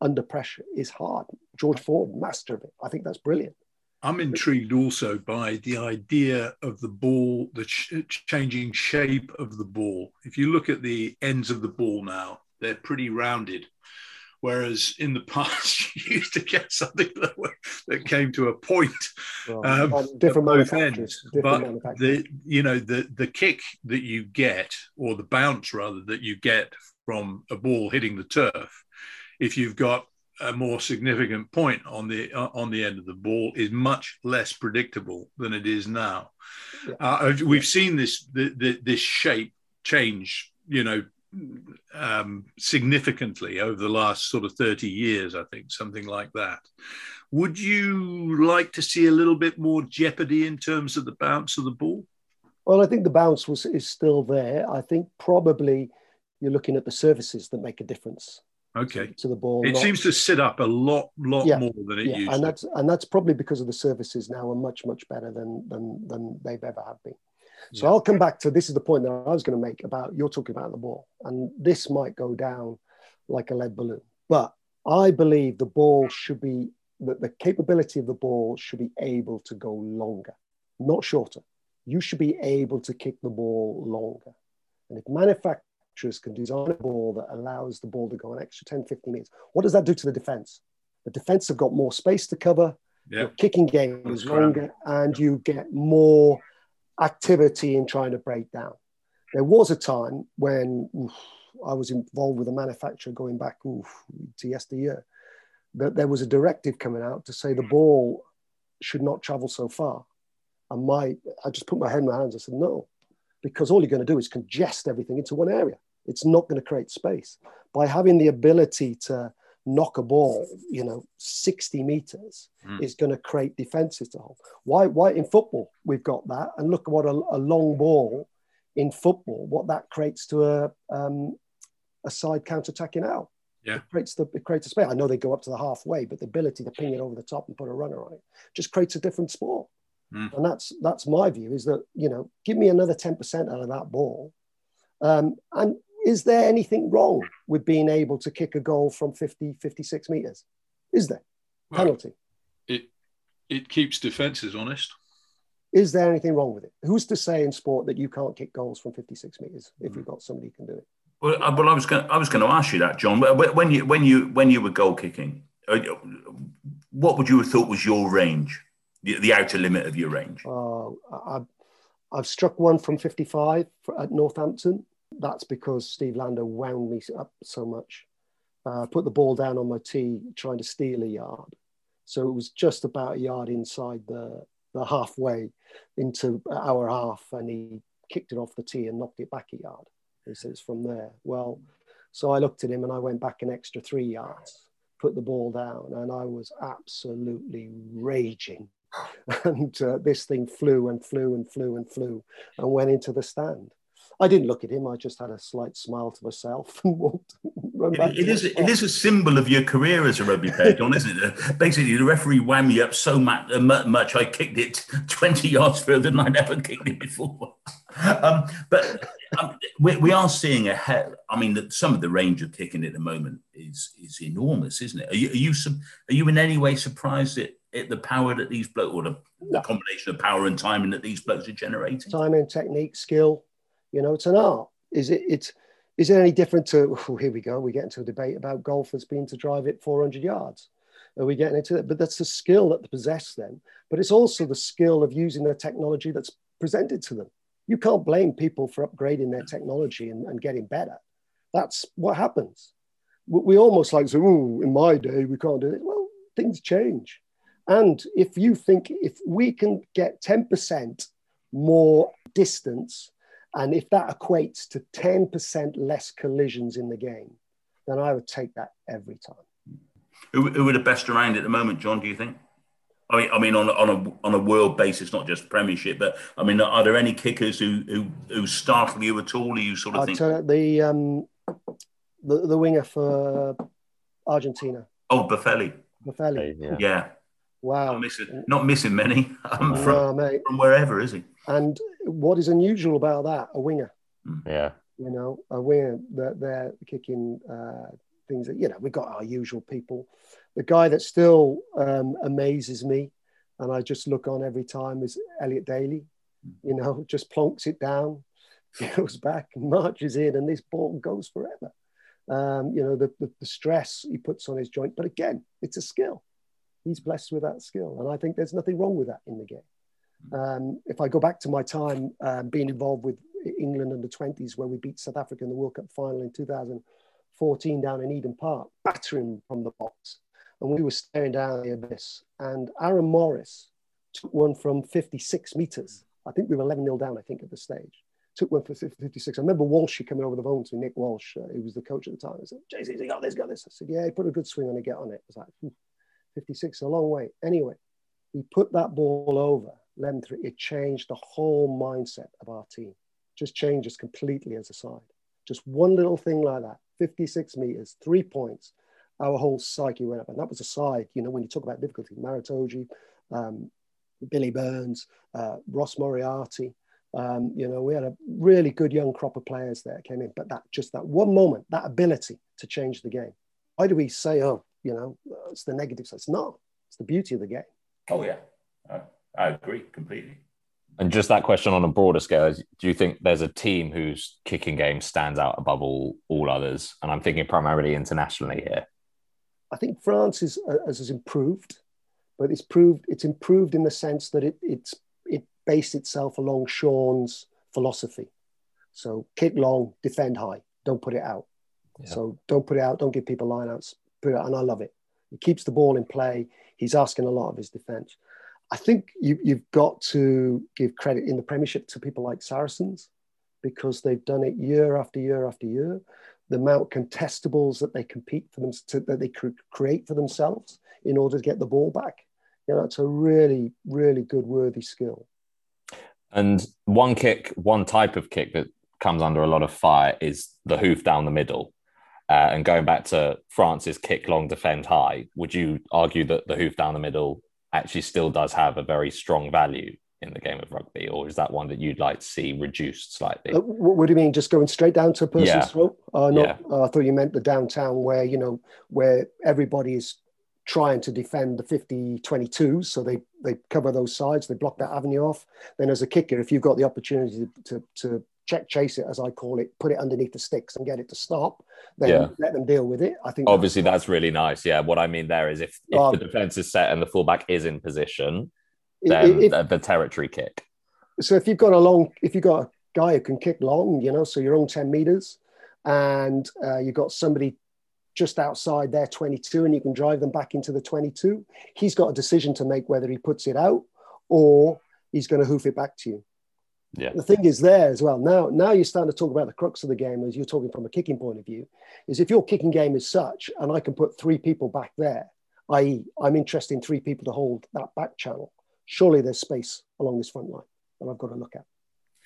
under pressure is hard. George Ford, master of it. I think that's brilliant. I'm intrigued also by the idea of the ball, the ch- changing shape of the ball. If you look at the ends of the ball now, they're pretty rounded. Whereas in the past, you used to get something that, that came to a point. um, different manufacturers. Different but the you know the the kick that you get, or the bounce rather that you get from a ball hitting the turf, if you've got a more significant point on the uh, on the end of the ball is much less predictable than it is now. Yeah. Uh, we've seen this the, the, this shape change, you know, um, significantly over the last sort of thirty years. I think something like that. Would you like to see a little bit more jeopardy in terms of the bounce of the ball? Well, I think the bounce was is still there. I think probably you're looking at the services that make a difference. Okay. To the ball. It not, seems to sit up a lot, lot yeah, more than it yeah, used and to. that's and that's probably because of the surfaces now are much, much better than than than they've ever have been. So yeah. I'll come back to this is the point that I was going to make about you're talking about the ball, and this might go down like a lead balloon, but I believe the ball should be that the capability of the ball should be able to go longer, not shorter. You should be able to kick the ball longer. And if manufacturers manufacturers can design a ball that allows the ball to go an extra 10, 15 meters. What does that do to the defense? The defense have got more space to cover. Yep. Your kicking game is longer, and you get more activity in trying to break down. There was a time when oof, I was involved with a manufacturer going back oof, to yesteryear, that there was a directive coming out to say the hmm. ball should not travel so far. And my, I just put my head in my hands. I said, no, because all you're going to do is congest everything into one area. It's not going to create space. By having the ability to knock a ball, you know, 60 meters mm. is going to create defenses to hold. Why, why in football we've got that? And look at what a, a long ball in football, what that creates to a, um, a side counter-attacking out. Yeah. It creates the it creates a space. I know they go up to the halfway, but the ability to ping it over the top and put a runner on it just creates a different sport. Mm. And that's that's my view is that, you know, give me another 10% out of that ball. Um, and is there anything wrong with being able to kick a goal from 50, 56 meters? Is there? Well, Penalty. It it keeps defenses honest. Is there anything wrong with it? Who's to say in sport that you can't kick goals from 56 meters if you've got somebody who can do it? Well, well, I was going. I was going to ask you that, Jon. When you when you when you were goal kicking, uh, what would you have thought was your range? the, the outer limit of your range? Uh, I've, I've struck one from 55 at Northampton. That's because Steve Lander wound me up so much. Uh, put the ball down on my tee, trying to steal a yard. So it was just about a yard inside the, the halfway into our half, and he kicked it off the tee and knocked it back a yard. He says from there. Well, so I looked at him and I went back an extra three yards, put the ball down, and I was absolutely raging and uh, this thing flew and flew and flew and flew and went into the stand. I didn't look at him. I just had a slight smile to myself and walked. It, it is. It is a symbol of your career as a rugby player, Jon, isn't it? Basically, the referee wound me up so much, uh, much I kicked it twenty yards further than I'd ever kicked it before. Um, but um, we, we, are seeing a. hell. I mean, some of the range of kicking at the moment is is enormous, isn't it? Are you are you, are you in any way surprised at, it the power that these blokes, or the, the combination of power and timing that these blokes are generating? Timing, technique, skill. You know, it's an art. Is it? It's. Is it any different to? Oh, here we go. We get into a debate about golfers being to drive it 400 yards. Are we getting into that? But that's the skill that they possess then. But it's also the skill of using the technology that's presented to them. You can't blame people for upgrading their technology and, and getting better. That's what happens. We almost like say, "Oh, in my day, we can't do it." Well, things change. And if you think if we can get 10% more distance, and if that equates to 10% less collisions in the game, then I would take that every time. Who, who are the best around at the moment, Jon? Do you think? I mean, I mean, on a, on a on a world basis, not just Premiership, but I mean, are there any kickers who who, who startle you at all? Are you sort of i think the um the, the winger for Argentina? Oh, Boffelli. Boffelli. Yeah. yeah. Wow. Not missing, not missing many. Um, from, from wherever, is he? And what is unusual about that? A winger. Hmm. Yeah. You know, a winger that they're kicking uh, things that, you know, we've got our usual people. The guy that still um, amazes me, and I just look on every time, is Elliot Daly. You know, just plonks it down, goes back, marches in, and this ball goes forever. Um, you know, the, the, the stress he puts on his joint. But again, it's a skill. He's blessed with that skill. And I think there's nothing wrong with that in the game. Um, if I go back to my time um, being involved with England under 20s, where we beat South Africa in the World Cup final in 2014 down in Eden Park, battering from the box. And we were staring down the abyss. And Aaron Morris took one from 56 meters. I think we were 11 0 down, I think, at the stage. Took one for 56. I remember Walshy coming over the phone to Nick Walshe, uh, who was the coach at the time. I said, JC, he got this, got this. I said, yeah, he put a good swing on it, get on it. I was like, 56, a long way. Anyway, he put that ball over 11 3. It changed the whole mindset of our team. Just changed us completely as a side. Just one little thing like that 56 meters, three points. Our whole psyche went up. And that was a side, you know, when you talk about difficulty, Maro Itoje, um, Billy Burns, uh, Ross Moriarty. Um, you know, we had a really good young crop of players there came in, but that just that one moment, that ability to change the game. Why do we say, oh, you know, it's the negative side? It's not. It's the beauty of the game. Oh yeah, I, I agree completely. And just that question on a broader scale, do you think there's a team whose kicking game stands out above all all others? And I'm thinking primarily internationally here. I think France is uh, has improved, but it's proved it's improved in the sense that it it's it based itself along Shaun's philosophy. So kick long, defend high, don't put it out. Yeah. So don't put it out, don't give people lineouts, put it out, and I love it. He keeps the ball in play. He's asking a lot of his defence. I think you, you've got to give credit in the Premiership to people like Saracens because they've done it year after year after year. The amount of contestables that they compete for them, to, that they create for themselves in order to get the ball back. You know, it's a really, really good, worthy skill. And one kick, one type of kick that comes under a lot of fire is the hoof down the middle. Uh, and going back to France's kick long, defend high, would you argue that the hoof down the middle actually still does have a very strong value in the game of rugby, or is that one that you'd like to see reduced slightly? Uh, what do you mean? Just going straight down to a person's yeah. throat? Uh, not, yeah. uh, I thought you meant the downtown where you know where everybody is trying to defend the 50 22 so they they cover those sides they block that avenue off then as a kicker if you've got the opportunity to, to, to check chase it as i call it put it underneath the sticks and get it to stop then yeah. let them deal with it. I think obviously that's, that's, really nice. Yeah, what I mean there is if, if um, the defense is set and the fullback is in position, then if, the territory kick. So if you've got a long, if you've got a guy who can kick long, you know, so your own ten meters, and uh, you've got somebody just outside their 22 and you can drive them back into the 22 he's got a decision to make whether he puts it out or he's going to hoof it back to you yeah. The thing is there as well. Now, now you're starting to talk about the crux of the game as you're talking from a kicking point of view, is if your kicking game is such, and I can put three people back there, i.e., I'm interested in three people to hold that back channel. Surely there's space along this front line that I've got to look at.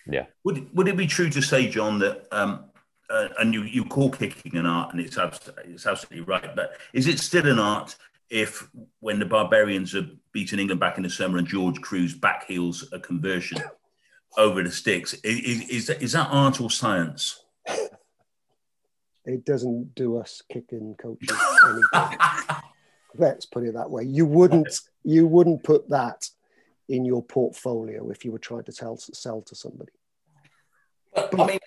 Yeah. Would would it be true to say, Jon, that um, uh, and you you call kicking an art, and it's absolutely, it's absolutely right, but is it still an art if when the Barbarians have beaten England back in the summer and George Kruis back heels a conversion? Over the sticks. Is, is, is that art or science? It doesn't do us kicking coaches Let's put it that way. You wouldn't you wouldn't put that in your portfolio if you were trying to tell sell to somebody. But, I mean,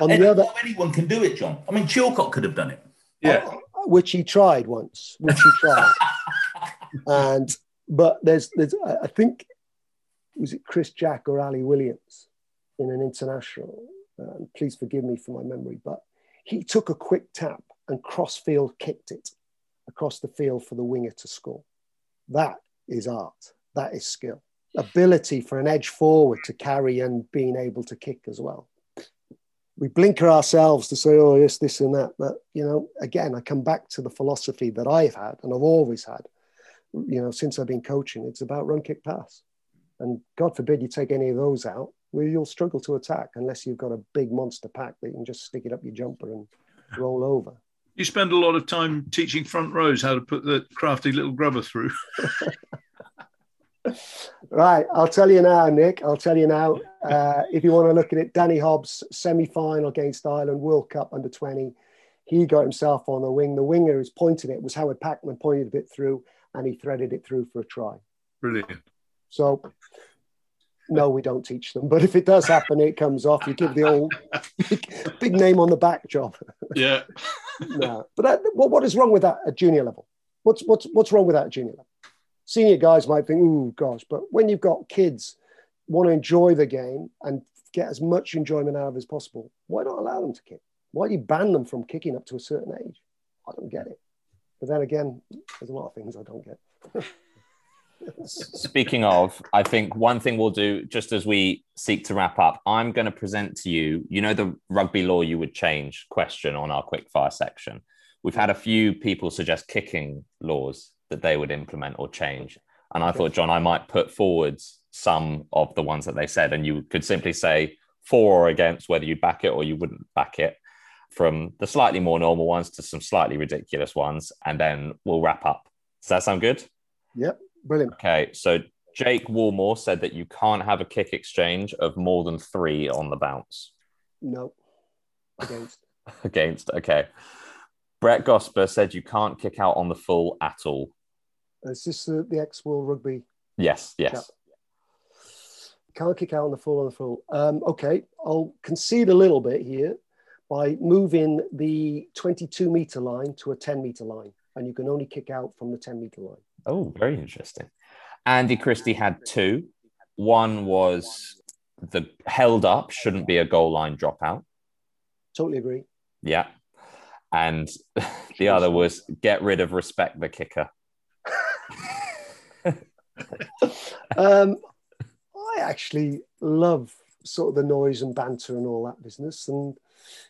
On the other- anyone can do it, Jon. I mean, Chilcott could have done it. Yeah. Uh, which he tried once, which he tried. and but there's there's I I think was it Chris Jack or Ali Williams in an international. Um, please forgive me for my memory, but he took a quick tap and cross field kicked it across the field for the winger to score. That is art. That is skill. Ability for an edge forward to carry and being able to kick as well we blinker ourselves to say, oh, yes, this and that. But, you know, again, I come back to the philosophy that I've had and I've always had, you know, since I've been coaching. It's about run, kick, pass. And God forbid you take any of those out, where you'll struggle to attack unless you've got a big monster pack that you can just stick it up your jumper and roll over. You spend a lot of time teaching front rows how to put the crafty little grubber through. Right, I'll tell you now, Nick. I'll tell you now. Uh, if you want to look at it, Danny Hobbs semi-final against Ireland, World Cup under twenty. He got himself on the wing. The winger who's pointed it was Howard Packman, pointed a bit through, and he threaded it through for a try. Brilliant. So, no, we don't teach them. But if it does happen, it comes off. You give the old big name on the back job. Yeah. no, but that, what, what is wrong with that at junior level? What's what's what's wrong with that at junior level? Senior guys might think, "Ooh, gosh," but when you've got kids want to enjoy the game and get as much enjoyment out of it as possible, why not allow them to kick? Why do you ban them from kicking up to a certain age? I don't get it. But then again, there's a lot of things I don't get. Speaking of, I think one thing we'll do just as we seek to wrap up, I'm going to present to you, you know, the rugby law you would change question on our quickfire section. We've had a few people suggest kicking laws that they would implement or change. And I thought, John, I might put forward some of the ones that they said, and you could simply say for or against whether you'd back it or you wouldn't back it, from the slightly more normal ones to some slightly ridiculous ones. And then we'll wrap up. Does that sound good? Yep, brilliant. Okay, so Jake Woolmore said that you can't have a kick exchange of more than three on the bounce No, against. against. Okay. Brett Gosper said you can't kick out on the full at all. Is this the, the ex World Rugby Yes, yes. Can't kick out on the full on the full. Um, okay, I'll concede a little bit here by moving the 22 meter line to a 10 meter line, and you can only kick out from the 10 meter line. Oh, very interesting. Andy Christie had two. One was the held up shouldn't be a goal line dropout. Totally agree. Yeah. And the other was get rid of respect the kicker. Um, I actually love sort of the noise and banter and all that business, and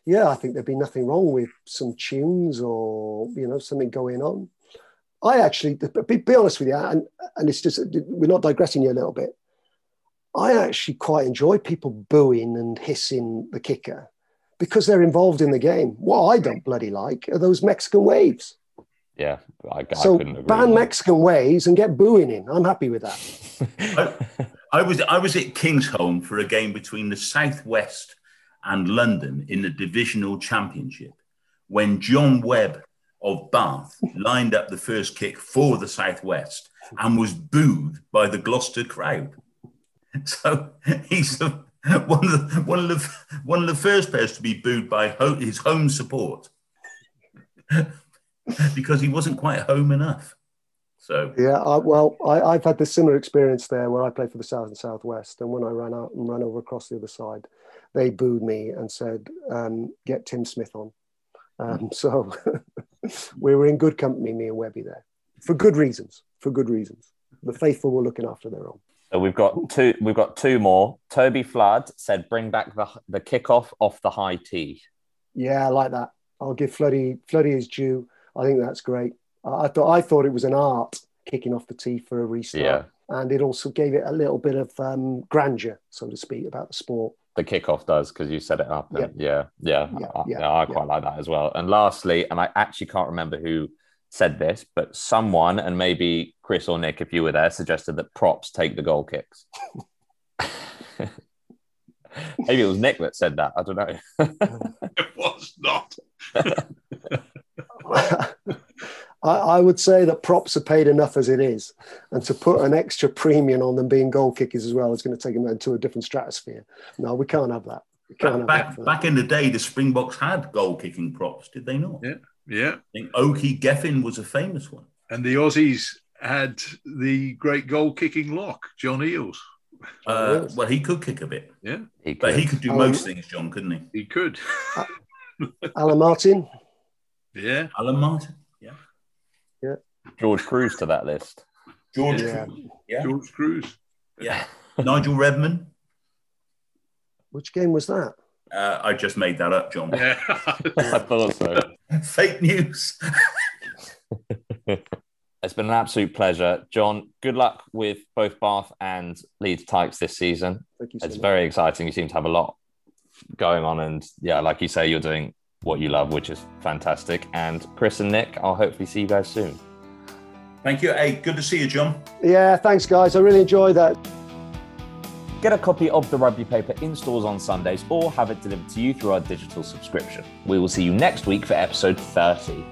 yeah, I think there'd be nothing wrong with some tunes or you know something going on. I actually, be, be honest with you, and and it's just we're not digressing here a little bit. I actually quite enjoy people booing and hissing the kicker because they're involved in the game. What I don't bloody like are those Mexican waves. Yeah. I, I so couldn't agree ban. Mexican waves and get booing in. I'm happy with that. I, I was I was at Kingsholm for a game between the Southwest and London in the divisional championship when Jon Webb of Bath lined up the first kick for the Southwest and was booed by the Gloucester crowd. So he's the, one of the one of the one of the first players to be booed by ho- his home support because he wasn't quite home enough. So Yeah, I, well, I, I've had this similar experience there where I played for the South and Southwest, and when I ran out and ran over across the other side, they booed me and said, um, "Get Tim Smith on." Um, so we were in good company, me and Webby there, for good reasons. For good reasons. The faithful were looking after their own. So we've got two. We've got two more. Toby Flood said, "Bring back the the kickoff off the high tee." Yeah, I like that. I'll give Floody Floody his due. I think that's great. I, I thought I thought it was an art kicking off the tee for a restart, Yeah. and it also gave it a little bit of um, grandeur, so to speak, about the sport. The kickoff does because you set it up. And yeah, yeah, Yeah, I, yeah, yeah, I yeah. quite like that as well. And lastly, and I actually can't remember who said this, but someone, and maybe Chris or Nick, if you were there, suggested that props take the goal kicks. maybe it was Nick that said that. I don't know. It was not. I, I, would say that props are paid enough as it is, and to put an extra premium on them being goal kickers as well is going to take them into a different stratosphere. No, we can't have that. Back, back, back, in the day, the Springboks had goal kicking props, did they not? Yeah, yeah. I think Okey Geffin was a famous one. And the Aussies had the great goal kicking lock, John Eales. Uh, well, he could kick a bit. Yeah. He but he could do um, most things, Jon, couldn't he? He could. Alan Martin. Yeah. Alan Martin. Yeah. Yeah. George Kruis to that list. George yeah. Kruis. Yeah. George Kruis. Yeah. Nigel Redman. Which game was that? Uh, I just made that up, Jon. Yeah. I thought so. Fake news. it's been an absolute pleasure. Jon, good luck with both Bath and Leeds Tykes this season. Thank you so it's much. very exciting. You seem to have a lot going on. And yeah, like you say, you're doing what you love, which is fantastic. And Chris and Nick, I'll hopefully see you guys soon. Thank you. Hey, good to see you, Jon. Yeah, thanks, guys. I really enjoyed that. Get a copy of the rugby paper in stores on Sundays or have it delivered to you through our digital subscription. We will see you next week for episode 30.